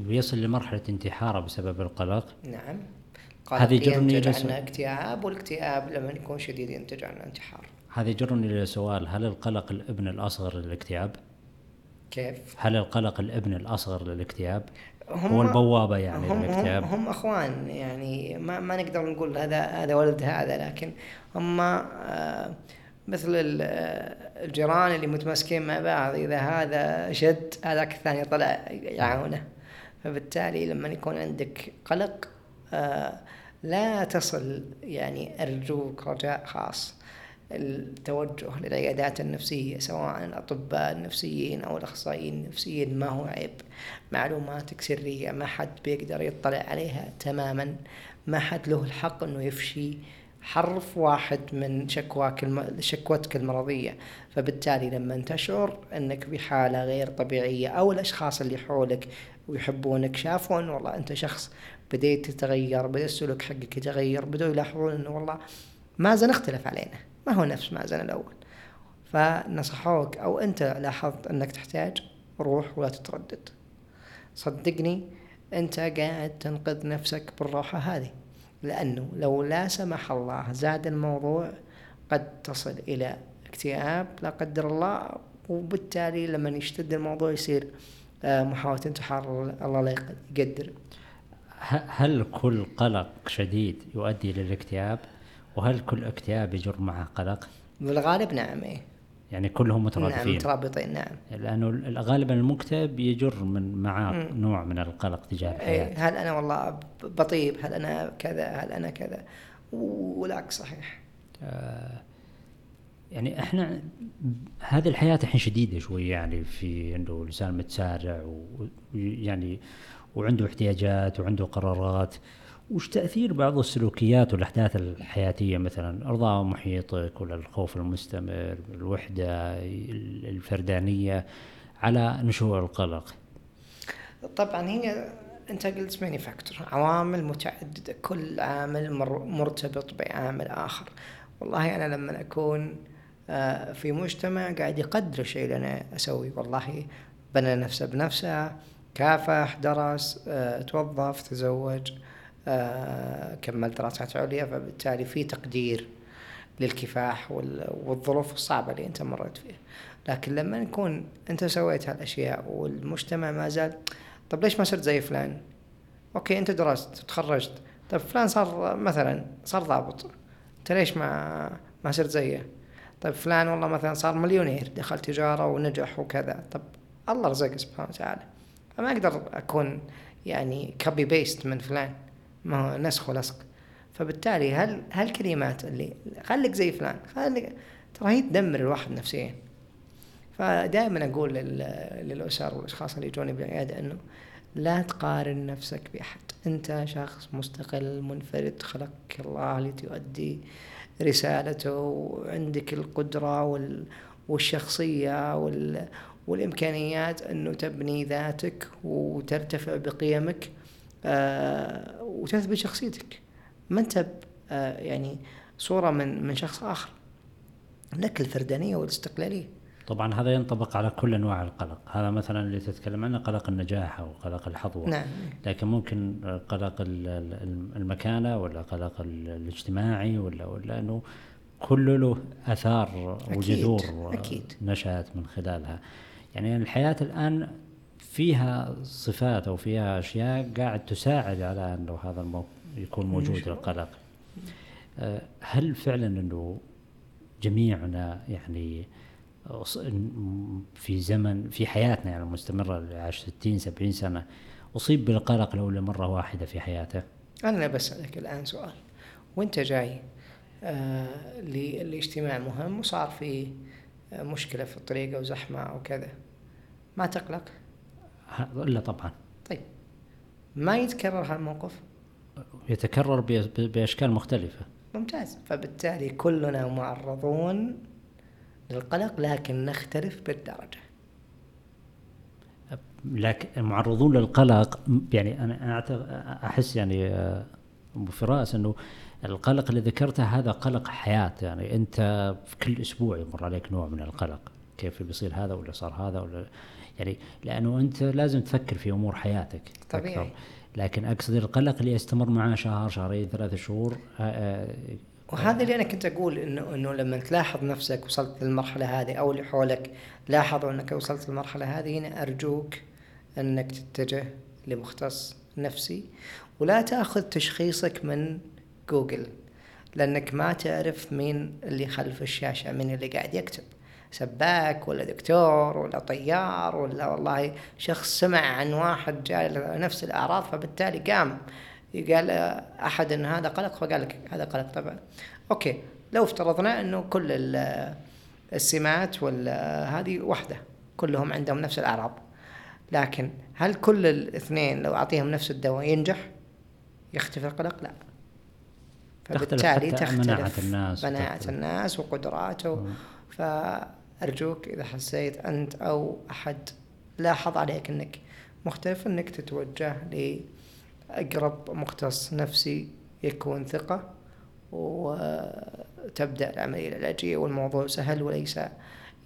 ويصل لمرحلة انتحاره بسبب القلق؟ نعم. هذه يجرني إلى عنه اكتئاب والاكتئاب لما يكون شديد ينتج عنه انتحار. هذا يجرني إلى سؤال. هل القلق الابن الأصغر للاكتئاب؟ كيف؟ هل القلق الابن الأصغر للاكتئاب؟ هم هو البوابة يعني هم للاكتئاب. هم, هم أخوان يعني ما, ما نقدر نقول هذا هذا ولد هذا لكن هم آه مثل الجيران اللي متمسكين مع بعض إذا هذا شد هذاك الثاني طلع يعاونه. فبالتالي لما يكون عندك قلق آه لا تصل يعني أرجوك رجاء خاص. التوجه للعيادات النفسية سواء الأطباء النفسيين أو الأخصائيين النفسيين ما هو عيب. معلوماتك سرية ما حد بيقدر يطلع عليها تماما. ما حد له الحق أنه يفشي حرف واحد من شكواك الم... شكوتك المرضية. فبالتالي لما تشعر أنك بحالة غير طبيعية أو الأشخاص اللي حولك ويحبونك. شافوا أنه والله أنت شخص بديت تتغير بدأ السلوك حقك يتغير بدأوا يلاحظون أنه والله مازن اختلف علينا. ما هو نفس مازن الأول. فنصحوك أو أنت لاحظت أنك تحتاج روح ولا تتردد. صدقني أنت قاعد تنقذ نفسك بالروحة هذه. لأنه لو لا سمح الله زاد الموضوع قد تصل إلى اكتئاب لا قدر الله وبالتالي لما يشتد الموضوع يصير محاولة انتحار الله لا يقدر. هل كل قلق شديد يؤدي للاكتئاب وهل كل اكتئاب يجر معه قلق؟ بالغالب نعم إيه. يعني كلهم مترابطين. نعم مترابطين نعم. لأنه غالبا المكتئب يجر من معه نوع من القلق تجاه الحياة. إيه هل أنا والله بطيب؟ هل أنا كذا؟ هل أنا كذا؟ والعكس صحيح. آه يعني إحنا هذه الحياة الحين شديدة شوي يعني في انه الانسان متسارع ويعني وعنده احتياجات وعنده قرارات. وش تأثير بعض السلوكيات والأحداث الحياتية مثلا؟ إرضاء محيطك ولا الخوف المستمر الوحدة الفردانية على نشوء القلق؟ طبعا هي أنت قلت ماني فاكتور. عوامل متعددة كل عامل مرتبط بعامل آخر. والله أنا لما أكون آه، في مجتمع قاعد يقدر الشيء اللي أنا أسويه. والله بنى نفسه بنفسه كافح درس آه، توظف تزوج آه، كمل دراسات عليا. فبالتالي في تقدير للكفاح والظروف الصعبة اللي أنت مريت فيها. لكن لما نكون أنت سويت هالأشياء والمجتمع ما زال طب ليش ما صرت زي فلان؟ okay أنت درست تخرجت. طب فلان صار مثلا صار ضابط. أنت ليش ما ما صرت زيه؟ طيب فلان والله مثلا صار مليونير دخل تجارة ونجح وكذا. طب الله رزقه سبحانه وتعالى. فما أقدر أكون يعني copy paste من فلان. ما هو نسخ ولصق. فبالتالي هل هالكلمات اللي خليك زي فلان خليك ترى هي تدمر الواحد نفسيا. فدائما أقول للأسر والأشخاص اللي يجوني بالعياده إنه لا تقارن نفسك بأحد. أنت شخص مستقل منفرد خلقك الله لتؤدي رسالته وعندك القدرة وال والشخصية وال والإمكانيات أنه تبني ذاتك وترتفع بقيمك آه وتثبت شخصيتك. ما أنت آه يعني صورة من من شخص آخر. لك الفردانية والاستقلالية. طبعا هذا ينطبق على كل أنواع القلق. هذا مثلا اللي تتكلم عنه قلق النجاح أو قلق الحظوة. نعم. لكن ممكن قلق المكانة ولا قلق الاجتماعي ولا ولا إنه كل له آثار وجذور أكيد. نشأت من خلالها. يعني الحياة الآن فيها صفات أو فيها أشياء قاعد تساعد على إنه هذا المو يكون موجود القلق. آه، هل فعلا إنه جميعنا يعني في زمن في حياتنا يعني المستمرة عاش 60 70 سنة أصيب بالقلق لو لمرة واحدة في حياته؟ أنا بسالك الآن سؤال وأنت جاي آه لاجتماع مهم وصار في مشكلة في الطريق أو زحمه أو كذا ما تقلق؟ لا طبعا طيب ما يتكرر هالموقف؟ يتكرر بأشكال مختلفة ممتاز فبالتالي كلنا معرضون للقلق لكن نختلف بالدرجة. لكن معرضون للقلق يعني أنا أحس يعني أبو آه، فراس أنه القلق اللي ذكرته هذا قلق حياة. يعني أنت في كل أسبوع يمر عليك نوع من القلق. كيف بيصير هذا ولا صار هذا ولا يعني لأنه أنت لازم تفكر في أمور حياتك طبيعي. أكثر. لكن أقصد القلق اللي يستمر معاه شهر شهرين ثلاثة شهور آه، آه، وهذا اللي أنا كنت أقول انه إنه لما تلاحظ نفسك وصلت للمرحلة هذه أو اللي حولك لاحظوا إنك وصلت للمرحلة هذه هنا أرجوك إنك تتجه لمختص نفسي ولا تأخذ تشخيصك من جوجل لأنك ما تعرف مين اللي خلف الشاشة مين اللي قاعد يكتب. سباك ولا دكتور ولا طيار ولا والله شخص سمع عن واحد جاء نفس الأعراض فبالتالي قام. قال أحد إن هذا قلق فقال لك هذا قلق. طبعا. okay. لو افترضنا إنه كل السمات هذه واحدة كلهم عندهم نفس الأعراض. لكن هل كل الاثنين لو أعطيهم نفس الدواء ينجح؟ يختفي القلق؟ لا. فبالتالي تختلف مناعة الناس مناعة الناس وقدراته. فأرجوك إذا حسيت أنت أو أحد لاحظ عليك أنك مختلف أنك تتوجه أقرب مختص نفسي يكون ثقة وتبدأ العملية العلاجية والموضوع سهل وليس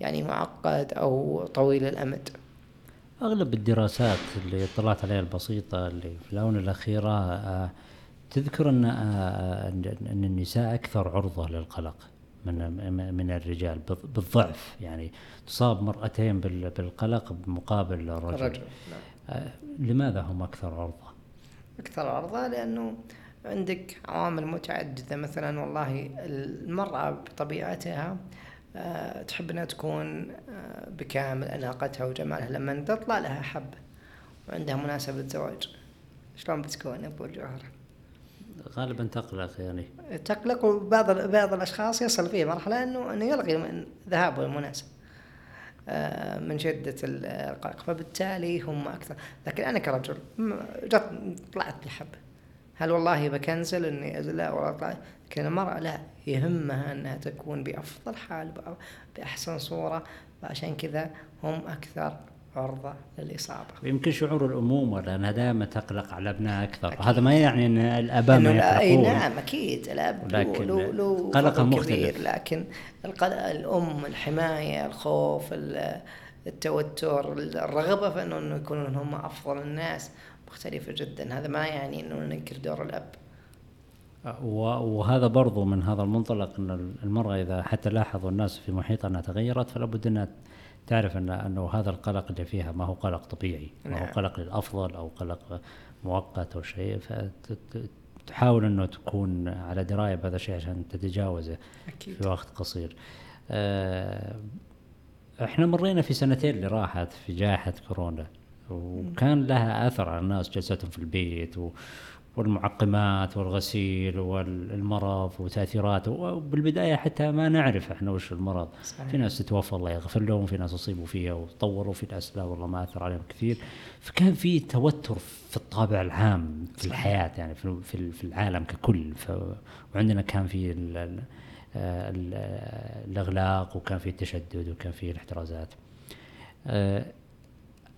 يعني معقد أو طويل الأمد أغلب الدراسات اللي اطلعت عليها البسيطة اللي في الآونة الأخيرة آه، تذكر أن آه، أن النساء أكثر عرضة للقلق من من الرجال بالضعف يعني تصاب مرأتين بالقلق بمقابل الرجل, الرجل. نعم. آه، لماذا هم أكثر عرضة؟ أكثر عرضة لأنه عندك عوامل متعددة. مثلا والله المرأة بطبيعتها آه، تحب أنها تكون آه، بكامل أناقتها وجمالها. لما تطلع لها حبة وعندها مناسبة زواج شلون بتكون أبو الجوهر؟ غالبا تقلق يعني. تقلق وبعض بعض الأشخاص يصل فيه مرحلة إنه إنه يلغي ذهابه المناسب. من شدة القلق فبالتالي هم أكثر. لكن أنا كرجل جت طلعت بالحبة هل والله بكنسل إني لا ولا طلعت لكن المرأة لا. يهمها أنها تكون بأفضل حال بأحسن صورة فعشان كذا. هم أكثر عرضة للإصابة. ويمكن شعور الأمومة لأنها دائما تقلق على أبناء أكثر أكيد. هذا ما يعني أن الآباء ما يقلقون أي نعم أكيد. الأب لكن له له قلقة مختلف لكن الأم الحماية الخوف التوتر الرغبة في أنه يكونون هم أفضل الناس مختلفة جدا. هذا ما يعني أنه ننكر دور الأب. وهذا برضو من هذا المنطلق أن المرأة إذا حتى لاحظوا الناس في محيطها أنها تغيرت فلا بد أنها تعرف أن أنه هذا القلق اللي فيها ما هو قلق طبيعي ما هو نعم. قلق للأفضل أو قلق مؤقت أو شيء فتحاول أنه تكون على دراية بهذا الشيء عشان تتجاوزه أكيد. في وقت قصير آه، إحنا مرينا في سنتين اللي راحت في جائحة كورونا وكان لها أثر على الناس جلستهم في البيت و والمعقمات والغسيل والمرض وتاثيراته وبالبداية حتى ما نعرف إحنا وش المرض صحيح. في ناس تتوفى الله يغفر لهم في ناس اصيبوا فيها وتطوروا في ناس لا والله ما أثر عليهم كثير فكان في توتر في الطابع العام في صحيح. الحياة يعني في في العالم ككل ف وعندنا كان في الأغلاق وكان في التشدد وكان في الاحترازات آه،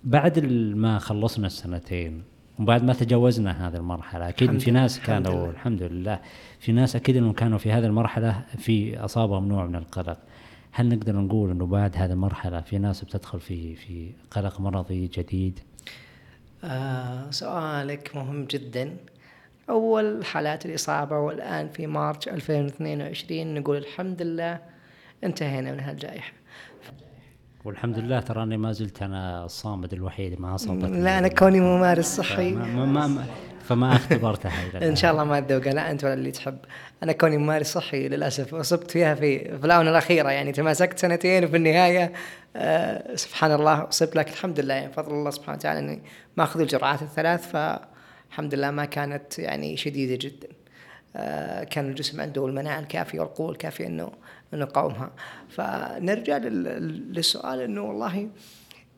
بعد ما خلصنا السنتين وبعد ما تجاوزنا هذه المرحلة أكيد في ناس كانوا الحمد, الحمد لله. في ناس أكيد أنهم كانوا في هذه المرحلة في أصابهم نوع من القلق. هل نقدر نقول أنه بعد هذه المرحلة في ناس بتدخل في في قلق مرضي جديد؟ آه سؤالك مهم جدا. أول حالات الإصابة والآن في مارس 2022 نقول الحمد لله انتهينا من هالجائحة. والحمد لله تراني ما زلت أنا الصامد الوحيد ما اصابت لا أنا كوني ممارس صحي. ما ما ما فما اختبرتها [laughs] إن شاء الله ما تذوقها لا أنت ولا اللي تحب. أنا كوني ممارس صحي للأسف اصبت فيها في في الآونة الأخيرة يعني تماسكت سنتين وفي النهاية آه سبحان الله اصبت لكن الحمد لله يعني فضل الله سبحانه وتعالى إني ما أخذ الجرعات الثلاث فالحمد لله ما كانت يعني شديدة جدا. كان الجسم عنده المناعة الكافية والقوة الكافية انه نقاومها فنرجع للسؤال إنه والله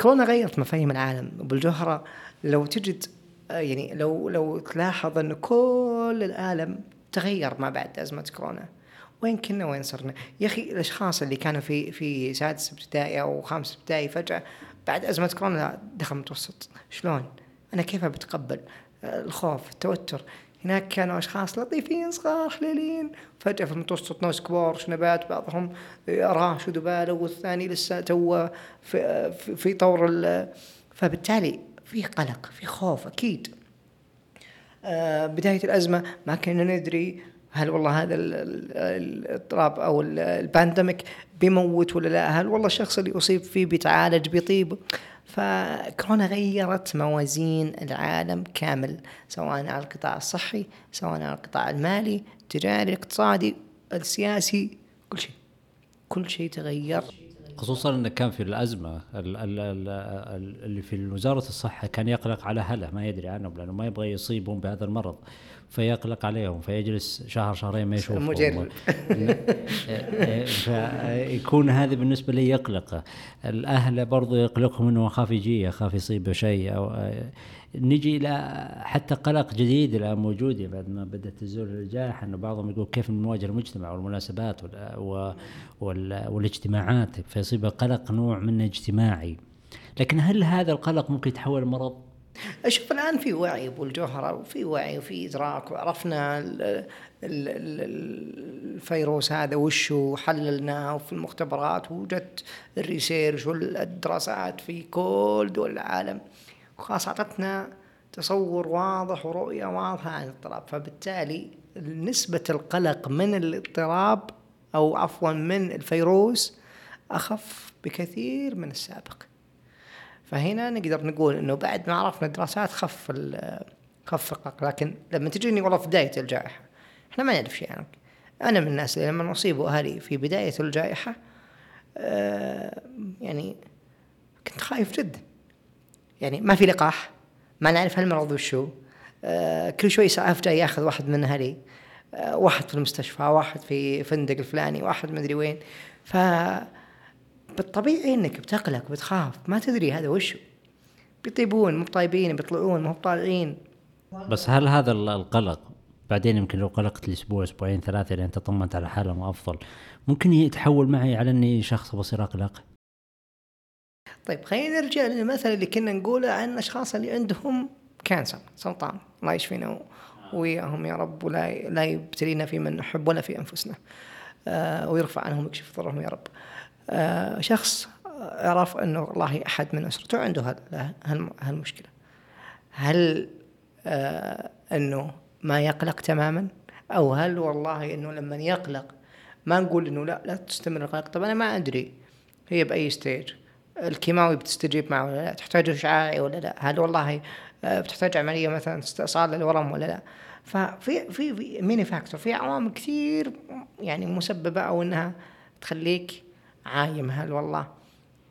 كورونا غيرت مفاهيم العالم وبالجوهره لو تجد يعني لو لو تلاحظ انه كل العالم تغير ما بعد أزمة كورونا وين كنا وين صرنا؟ يا أخي الأشخاص اللي كانوا في في سادس ابتدائي أو خامس ابتدائي فجأة بعد أزمة كورونا دخل متوسط. شلون؟ أنا كيف بتقبل؟ الخوف التوتر. هناك كانوا أشخاص لطيفين صغار حليلين. فجأة في المتوسط ناس كبار شنبات بعضهم راش ودبالة والثاني لسه تو في, في طور فبالتالي في قلق في خوف أكيد. آه بداية الأزمة ما كنا ندري هل والله هذا الاضطراب أو ال pandemic بيموت ولا لا. هل والله الشخص اللي أصيب فيه بيتعالج بيطيب؟ فكورونا غيرت موازين العالم كامل سواء على القطاع الصحي سواء على القطاع المالي التجاري الاقتصادي السياسي كل شيء. كل شيء تغير. خصوصا انه كان في الأزمة اللي في وزارة الصحة كان يقلق على اهله ما يدري عنهم لأنه ما يبغى يصيبهم بهذا المرض. فيقلق عليهم فيجلس شهر شهرين ما يشوفهم. مجرد. [laughs] فيكون هذا بالنسبة لي يقلقه الأهل برضو يقلقهم إنه أخاف يجي أخاف يصيبه شيء أو نجي إلى حتى قلق جديد الآن موجود بعد ما بدأت تزول الجائحة إنه بعضهم يقول كيف نواجه المجتمع والمناسبات والاجتماعات فيصيب قلق نوع منه اجتماعي. لكن هل هذا القلق ممكن يتحول مرض؟ أشوف الآن في وعي أبو الجوهرة وفي وعي وفي إدراك وعرفنا الفيروس هذا وش وحللناه وفي المختبرات ووجدت الريسيرش والدراسات في كل دول العالم. وخلاص اعطتنا تصور واضح ورؤية واضحة عن الاضطراب. فبالتالي نسبة القلق من الاضطراب أو عفوا من الفيروس أخف بكثير من السابق. فهنا نقدر نقول إنه بعد ما عرفنا الدراسات خف خف القلق لكن لما تجيني والله في بداية الجائحة إحنا ما نعرف شيء عنك. أنا من الناس اللي لما اصيبوا أهلي في بداية الجائحة آه يعني كنت خايف جدا. يعني ما في لقاح ما نعرف هالمرض وشو. آه كل شوي سعاف جاي يأخذ واحد من أهلي. آه واحد في المستشفى واحد في فندق الفلاني واحد مدري وين. ف بالطبيعي إنك بتقلق بتخاف ما تدري هذا وش. بيطيبون مو طايبين بيطلعون مو طالعين بس هل هذا القلق بعدين يمكن لو قلقت لأسبوع أسبوعين ثلاثة لين تطمنت على حالهم أفضل ممكن يتحول معي على إني شخص بصير أقلق؟ طيب خلينا نرجع للمثل اللي كنا نقوله عن الأشخاص اللي عندهم كانسر سرطان. الله يشفينا وياهم يا رب ولا لا يبتلينا في من نحب ولا في أنفسنا. آه ويرفع عنهم ويكشف ضرهم يا رب. شخص عرف أنه والله أحد من أسرته عنده هالمشكله هل آه أنه ما يقلق تماما؟ أو هل والله أنه لما يقلق ما نقول أنه لا لا تستمر القلق؟ طب أنا ما أدري. هي بأي stage الكيماوي بتستجيب معه ولا لا؟ تحتاج إشعاعي ولا لا؟ هل والله آه، بتحتاج عملية مثلا استئصال للورم ولا لا؟ ففي في, في many factor في عوامل كثير يعني مسببة أو إنها تخليك عايم هل والله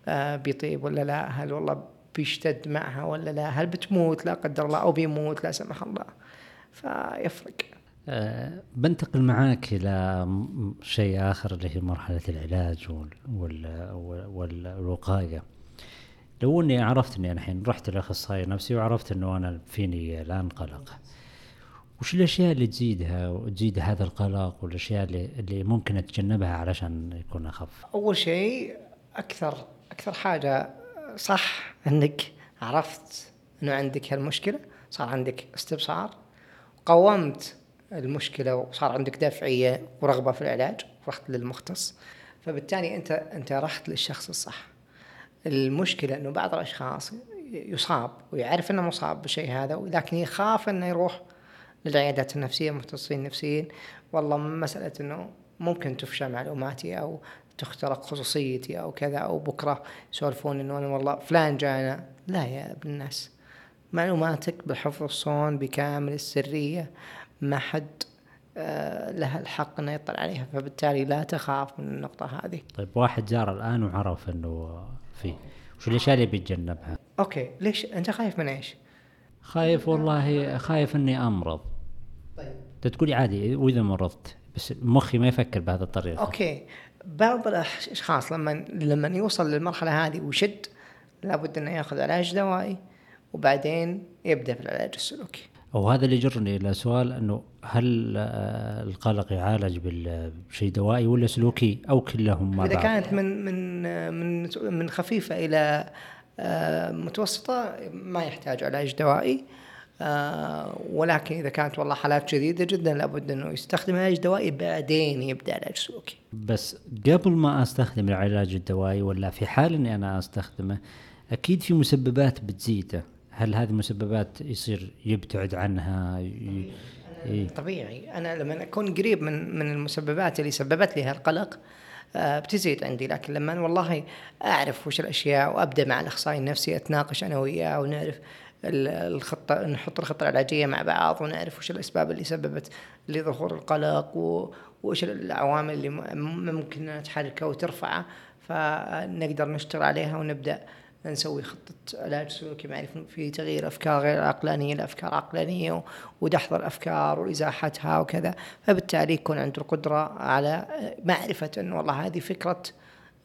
آه بيطيب ولا لا؟ هل والله بيشتد معها ولا لا؟ هل بتموت؟ لا قدر الله أو بيموت؟ لا سمح الله. فيفرق. أه بنتقل معاك إلى شيء آخر اللي هي مرحلة العلاج وال والوقاية لو أني عرفت إني الحين رحت لأخصائي نفسي وعرفت إنه أنا فيني الان قلق وش الأشياء اللي تزيدها وتزيد هذا القلق والأشياء اللي اللي ممكن أتجنبها علشان يكون أخف؟ أول شيء أكثر أكثر حاجة صح إنك عرفت إنه عندك هالمشكلة صار عندك استبصار قومت المشكلة وصار عندك دافعية ورغبة في العلاج رحت للمختص فبالتالي أنت أنت رحت للشخص الصح المشكلة إنه بعض الأشخاص يصاب ويعرف إنه مصاب بالشيء هذا ولكن يخاف إنه يروح للعيادات النفسية مختصين نفسيين والله مسألة أنه ممكن تفشى معلوماتي أو تخترق خصوصيتي أو كذا أو بكرة يسولفون إنه أنا والله فلان جانا. لا يا ابن الناس. معلوماتك بالحفظ والصون بكامل السرية. ما حد آه، له الحق إنه يطلع عليها. فبالتالي لا تخاف من النقطة هذه. طيب واحد زار الآن وعرف إنه فيه وش الأشياء اللي بيتجنبها؟ okay. ليش أنت خايف من إيش؟ خايف والله خايف إني أمرض. طيب تقولي عادي وإذا مرضت بس مخي ما يفكر بهذه الطريقة. okay بعض الأشخاص لما لما يوصل للمرحلة هذه ويشد لابد إنه يأخذ علاج دوائي وبعدين يبدأ في العلاج السلوكي. وهذا اللي يجرني إلى سؤال إنه هل آه، القلق يعالج بشيء دوائي ولا سلوكي أو كلهم مع إذا بعض؟ كانت من من من من خفيفة إلى آه، متوسطة ما يحتاج علاج دوائي. آه، ولكن إذا كانت والله حالات شديده جدا لابد إنه يستخدم علاج دوائي بعدين يبدأ علاج سلوكي. بس قبل ما أستخدم العلاج الدوائي ولا في حال إني أنا أستخدمه أكيد في مسببات بتزيده. هل هذه المسببات يصير يبتعد عنها؟ ي... طبيعي. أنا لما أكون قريب من من المسببات اللي سببت لي هالقلق بتزيد عندي لكن لما والله أعرف وش الأشياء وأبدأ مع الاخصائي النفسي أتناقش أنا وياه ونعرف الخطة نحط الخطة العلاجية مع بعض ونعرف وش الأسباب اللي سببت لظهور القلق وش العوامل اللي ممكن تحركه وترفعه فنقدر نشتغل عليها ونبدأ نسوي خطة علاج سلوكي معرفي في تغيير الأفكار غير العقلانية لأفكار عقلانية ودحض الأفكار وإزاحتها وكذا. فبالتالي يكون عنده القدرة على معرفة أنه والله هذه فكرة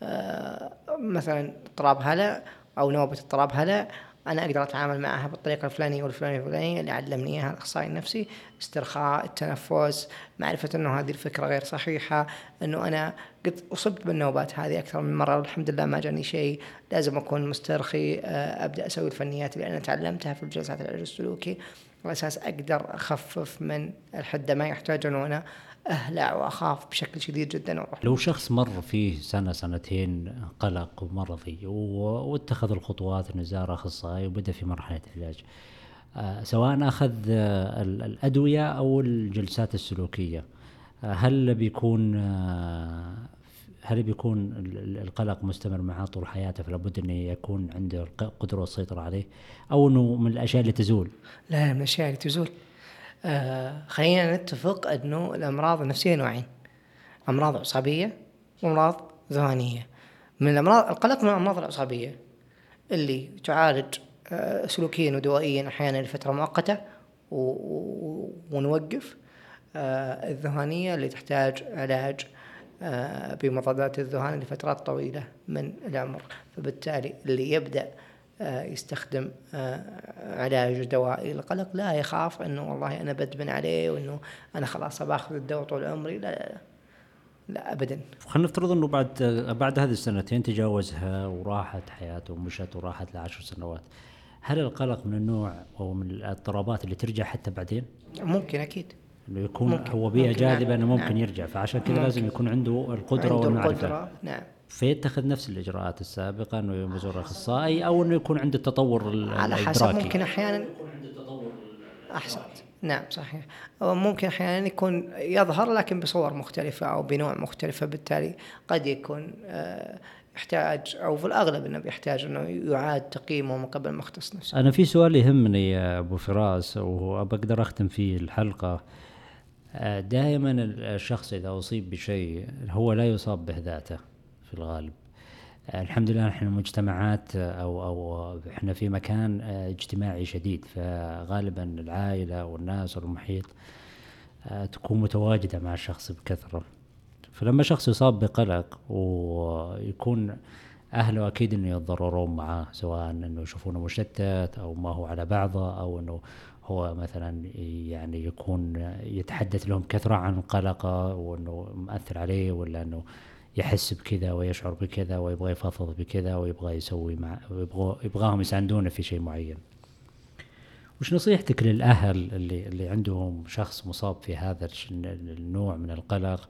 آه، مثلا اضطراب هلع أو نوبة اضطراب هلع أنا أقدر أتعامل معها بالطريقة الفلانية والفلانية والفلانية اللي علمني اياها الاخصائي النفسي استرخاء التنفس معرفة إنه هذه الفكرة غير صحيحة إنه أنا قد أصبت بالنوبات هذه أكثر من مرة والحمد لله ما جاني شيء لازم أكون مسترخي آه، أبدأ أسوي الفنيات اللي أنا تعلمتها في جلسات العلاج السلوكي على أساس أقدر أخفف من الحدة ما يحتاج انه أنا أهلع وأخاف بشكل شديد جدا وأروح. لو شخص مر فيه سنة سنتين قلق ومر فيه واتخذ الخطوات إنه زار أخصائي وبدأ في مرحلة علاج آه سواء أخذ آه الأدوية أو الجلسات السلوكية آه هل بيكون هل بيكون القلق مستمر معه طول حياته؟ فلا بد إنه يكون عنده القدره والسيطرة عليه أو إنه من الأشياء اللي تزول؟ لا من الأشياء اللي تزول. آه خلينا نتفق أنه الأمراض النفسية نوعين. أمراض عصبيه وأمراض ذهانيه من الأمراض القلق من الأمراض العصبيه اللي تعالج آه سلوكيا ودوائيا أحيانا لفترة مؤقتة ونوقف آه الذهانيه اللي تحتاج علاج آه بمضادات الذهان لفترات طويلة من العمر. فبالتالي اللي يبدأ يستخدم آه، علاج دوائي للقلق. لا يخاف إنه والله أنا بدمن عليه وإنه أنا خلاص باخذ الدواء طول عمري. لا لا, لا ابدا. خلينا نفترض إنه بعد بعد هذه السنتين تجاوزها وراحت حياته ومشت وراحت لعشر سنوات. هل القلق من النوع أو من الاضطرابات اللي ترجع حتى بعدين؟ ممكن أكيد. إنه يكون ممكن. هو بيئة جاذبة إنه ممكن نعم. يرجع. فعشان كذا لازم يكون عنده القدرة عنده والمعرفة. القدرة. نعم. فيتخذ نفس الإجراءات السابقة إنه يزور أخصائي أو إنه يكون عنده التطور على حسب ممكن أحيانا أحسنت. نعم صحيح. ممكن أحيانا يكون يظهر لكن بصور مختلفة أو بنوع مختلفة بالتالي قد يكون آه، يحتاج أو في الأغلب إنه بيحتاج إنه يعاد تقييمه من قبل مختص نفسه. أنا في سؤال يهمني يا أبو فراس وبقدر أختم فيه الحلقة. آه، دائما الشخص إذا أصيب بشيء هو لا يصاب به ذاته. في الغالب. الحمد لله إحنا مجتمعات أو أو إحنا في مكان آه، اجتماعي شديد فغالبا العائلة والناس والمحيط آه، تكون متواجدة مع الشخص بكثرة. فلما شخص يصاب بقلق ويكون أهله أكيد إنه يتضررون معاه سواء إنه يشوفونه مشتت أو ما هو على بعضه أو إنه هو مثلا يعني يكون يتحدث لهم كثرة عن قلقه وإنه مأثر عليه ولا إنه يحس بكذا ويشعر بكذا ويبغى يفضفض بكذا ويبغى يسوي مع ويبغى يبغاهم يساندونه في شيء معين. وش نصيحتك للأهل اللي اللي عندهم شخص مصاب في هذا النوع من القلق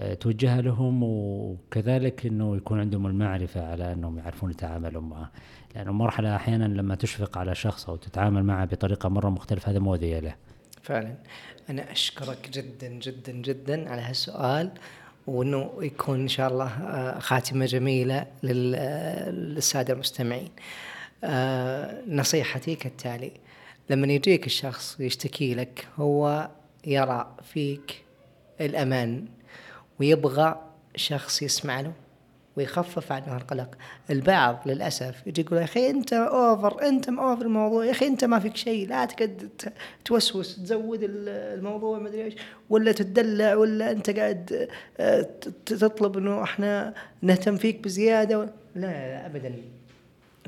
آه، توجهها لهم وكذلك إنه يكون عندهم المعرفة على إنهم يعرفون يتعاملوا معه لأنه مرحلة أحيانا لما تشفق على شخص أو تتعامل معه بطريقة مرة مختلفة هذا مؤذيه له. فعلا أنا أشكرك جدا جدا جدا على هالسؤال وإنه يكون إن شاء الله آه، خاتمة جميلة للسادة المستمعين. نصيحتي كالتالي لما يجيك الشخص يشتكي لك هو يرى فيك الأمان ويبغى شخص يسمع له ويخفف عنه القلق البعض للأسف يجي يقول يا أخي أنت over أنت over الموضوع. يا أخي أنت ما فيك شيء. لا تقعد توسوس تزود الموضوع ما أدري إيش. ولا تدلع ولا أنت قاعد آه، تطلب إنه إحنا نهتم فيك بزيادة. لا, لا ابدا.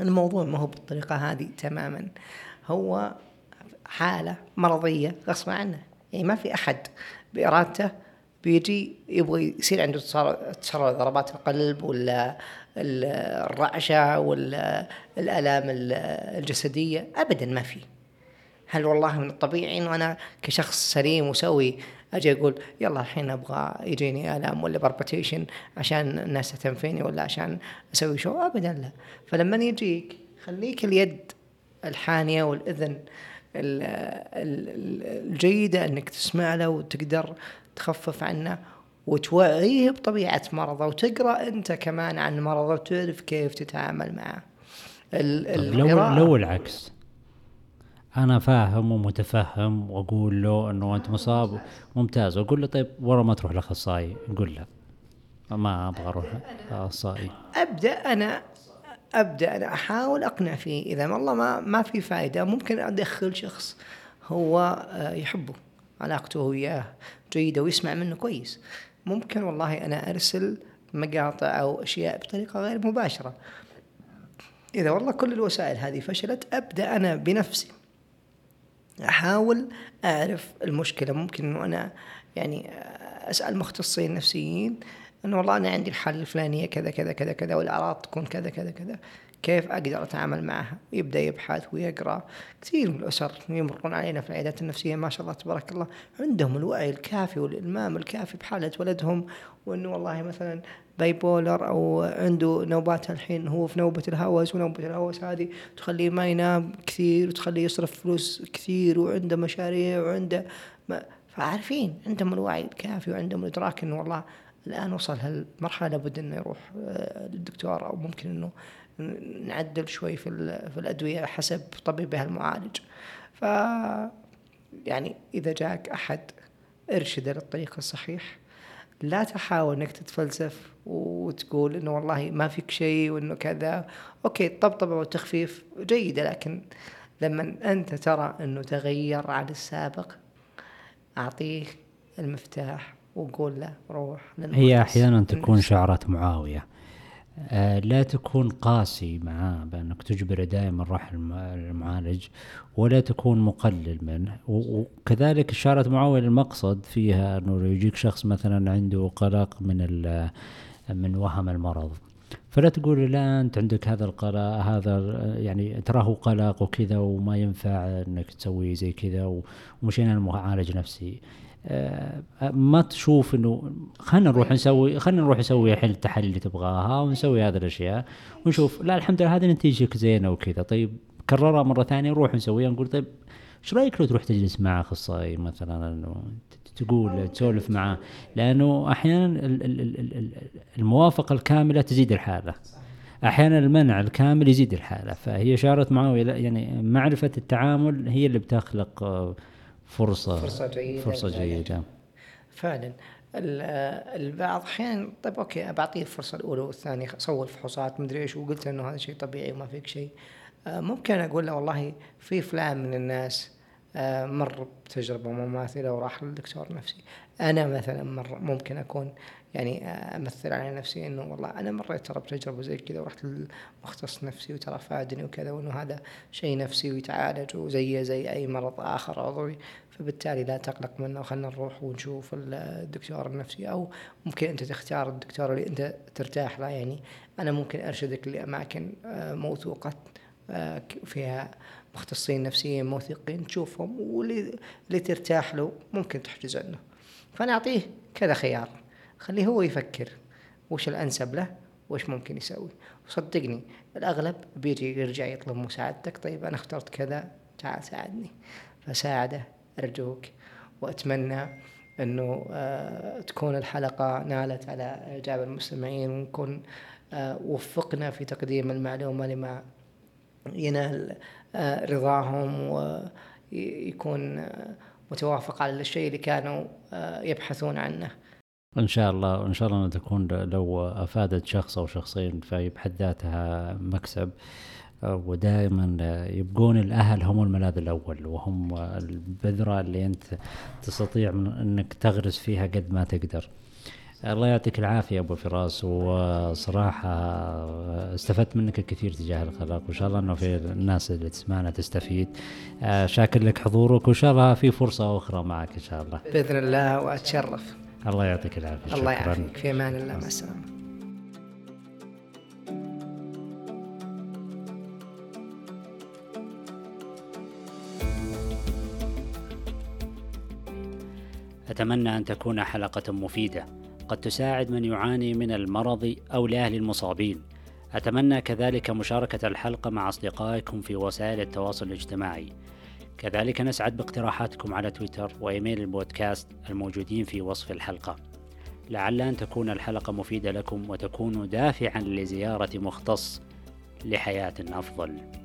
الموضوع ما هو بالطريقة هذه تماما. هو حالة مرضية غصب عنه. يعني ما في أحد بإرادته بيجي يبغى يصير عنده تسرع ضربات القلب ولا الرعشة ولا الآلام الجسدية أبدا ما في. هل والله من الطبيعي إنه أنا كشخص سليم وسوي أجي أقول يلا الحين أبغى يجيني ألام ولا بربتيشن عشان الناس تهتم فيني ولا عشان أسوي شو؟ ابدا لا. فلما يجيك خليك اليد الحانية والإذن الجيدة إنك تسمع له وتقدر تخفف عنه وتوعيه بطبيعة مرضه وتقرأ أنت كمان عن مرضه وتعرف كيف تتعامل معه. لو لو العكس. أنا فاهم ومتفهم وأقول له إنه أنت مصاب ممتاز وأقول له طيب ورا ما تروح لاخصائي يقول لا ما أبغى أروح اخصائي أبدأ أنا أبدأ أنا أحاول أقنع فيه. إذا والله ما ما في فائده ممكن أدخل شخص هو آه، يحبه علاقته وياه جيدة ويسمع منه كويس. ممكن والله أنا أرسل مقاطع أو أشياء بطريقة غير مباشرة. إذا والله كل الوسائل هذه فشلت أبدأ أنا بنفسي. أحاول أعرف المشكلة. ممكن أنه أنا يعني أسأل مختصين نفسيين أنه والله أنا عندي الحالة الفلانية كذا كذا كذا كذا والأعراض تكون كذا كذا كذا. كيف أقدر أتعامل معها؟ يبدأ يبحث ويقرأ. كثير من الأسر يمرون علينا في العيادات النفسية ما شاء الله تبارك الله. عندهم الوعي الكافي والإلمام الكافي بحالة ولدهم وأنه والله مثلا بايبولر أو عنده نوبات الحين هو في نوبة الهوس ونوبة الهوس هذه تخليه ما ينام كثير وتخليه يصرف فلوس كثير وعنده مشاريع وعنده ما فعارفين عندهم الوعي الكافي وعندهم الإدراك أنه والله الآن وصل هالمرحلة لابد أنه يروح آه، للدكتور أو ممكن أنه نعدل شوي في في الأدوية حسب طبيبها المعالج. ف يعني إذا جاك أحد إرشده للطريق الصحيح لا تحاول إنك تتفلسف وتقول إنه والله ما فيك شيء وإنه كذا. أوكي الطبطبه والتخفيف جيدة لكن لما أنت ترى إنه تغير عن السابق أعطيه المفتاح وقول له روح هي أحيانا تكون شعارات معاوية. آه، لا تكون قاسي معاه بأنك تجبره دائما راح المعالج ولا تكون مقلل منه. وكذلك إشارة معاول المقصد فيها أنه يجيك شخص مثلا عنده قلق من من وهم المرض. فلا تقول لا أنت عندك هذا القلق هذا يعني تراه قلق وكذا وما ينفع أنك تسوي زي كذا ومشينا لمعالج نفسي. ما تشوف إنه خلينا نروح نسوي خلينا نروح نسوي الحين التحاليل اللي تبغاها ونسوي هذه الأشياء ونشوف لا الحمد لله هذه نتيجتك زينة وكذا. طيب كررها مرة ثانية نروح نسويها نقول طيب إيش رأيك لو تروح تجلس مع أخصائي مثلا؟ تقول تسولف معاه لأنه أحيانا الموافقة الكاملة تزيد الحالة. أحيانا المنع الكامل يزيد الحالة. فهي شارة معاوية يعني معرفة التعامل هي اللي بتخلق فرصة فرصة جيدة فرصة جيدة. فعلا. البعض أحيانا طيب أوكي بعطيه الفرصة الأولى والثانية سوى الفحوصات مدري إيش وقلت إنه هذا شيء طبيعي وما فيك شيء. آه، ممكن أقول له والله في فلان من الناس آه، مر بتجربة مماثلة وراح للدكتور نفسي. أنا مثلا مر ممكن أكون يعني أمثل على نفسي إنه والله أنا مريت ترى بتجربة زي كذا ورحت للمختص نفسي وترى فادني وكذا وإنه هذا شيء نفسي ويتعالج وزيه زي أي مرض آخر عضوي. فبالتالي لا تقلق منه وخلنا نروح ونشوف الدكتور النفسي أو ممكن أنت تختار الدكتور اللي أنت ترتاح له. يعني أنا ممكن أرشدك لأماكن آه، موثوقة آه، فيها مختصين نفسيين موثوقين تشوفهم واللي ترتاح له ممكن تحجز عنه. فأنا أعطيه كذا خيار. خليه هو يفكر. وش الأنسب له؟ وش ممكن يسوي؟ وصدقني الأغلب بيجي يرجع يطلب مساعدتك. طيب أنا اخترت كذا تعال ساعدني. فساعده. أرجوك وأتمنى أنه آه، تكون الحلقة نالت على إعجاب المستمعين ونكون آه، وفقنا في تقديم المعلومة لما ينال آه، رضاهم ويكون متوافق على الشيء اللي كانوا يبحثون عنه. إن شاء الله وان شاء الله أن تكون لو أفادت شخص أو شخصين فهي بحد ذاتها مكسب. ودائما يبقون الأهل هم الملاذ الأول وهم البذرة اللي أنت تستطيع إنك تغرس فيها قد ما تقدر. الله يعطيك العافية أبو فراس وصراحة استفدت منك الكثير تجاه الخلق وإن شاء الله أنه في الناس اللي تسمعنا تستفيد. شاكر لك حضورك وإن شاء الله في فرصة أخرى معك إن شاء الله. بإذن الله وأتشرف. الله يعطيك العافية. الله يعافيك. في أمان الله. مع السلامة. أتمنى أن تكون حلقة مفيدة. قد تساعد من يعاني من المرض أو لأهل المصابين. أتمنى كذلك مشاركة الحلقة مع أصدقائكم في وسائل التواصل الاجتماعي. كذلك نسعد باقتراحاتكم على تويتر وإيميل البودكاست الموجودين في وصف الحلقة. لعل أن تكون الحلقة مفيدة لكم وتكون دافعا لزيارة مختص لحياة أفضل.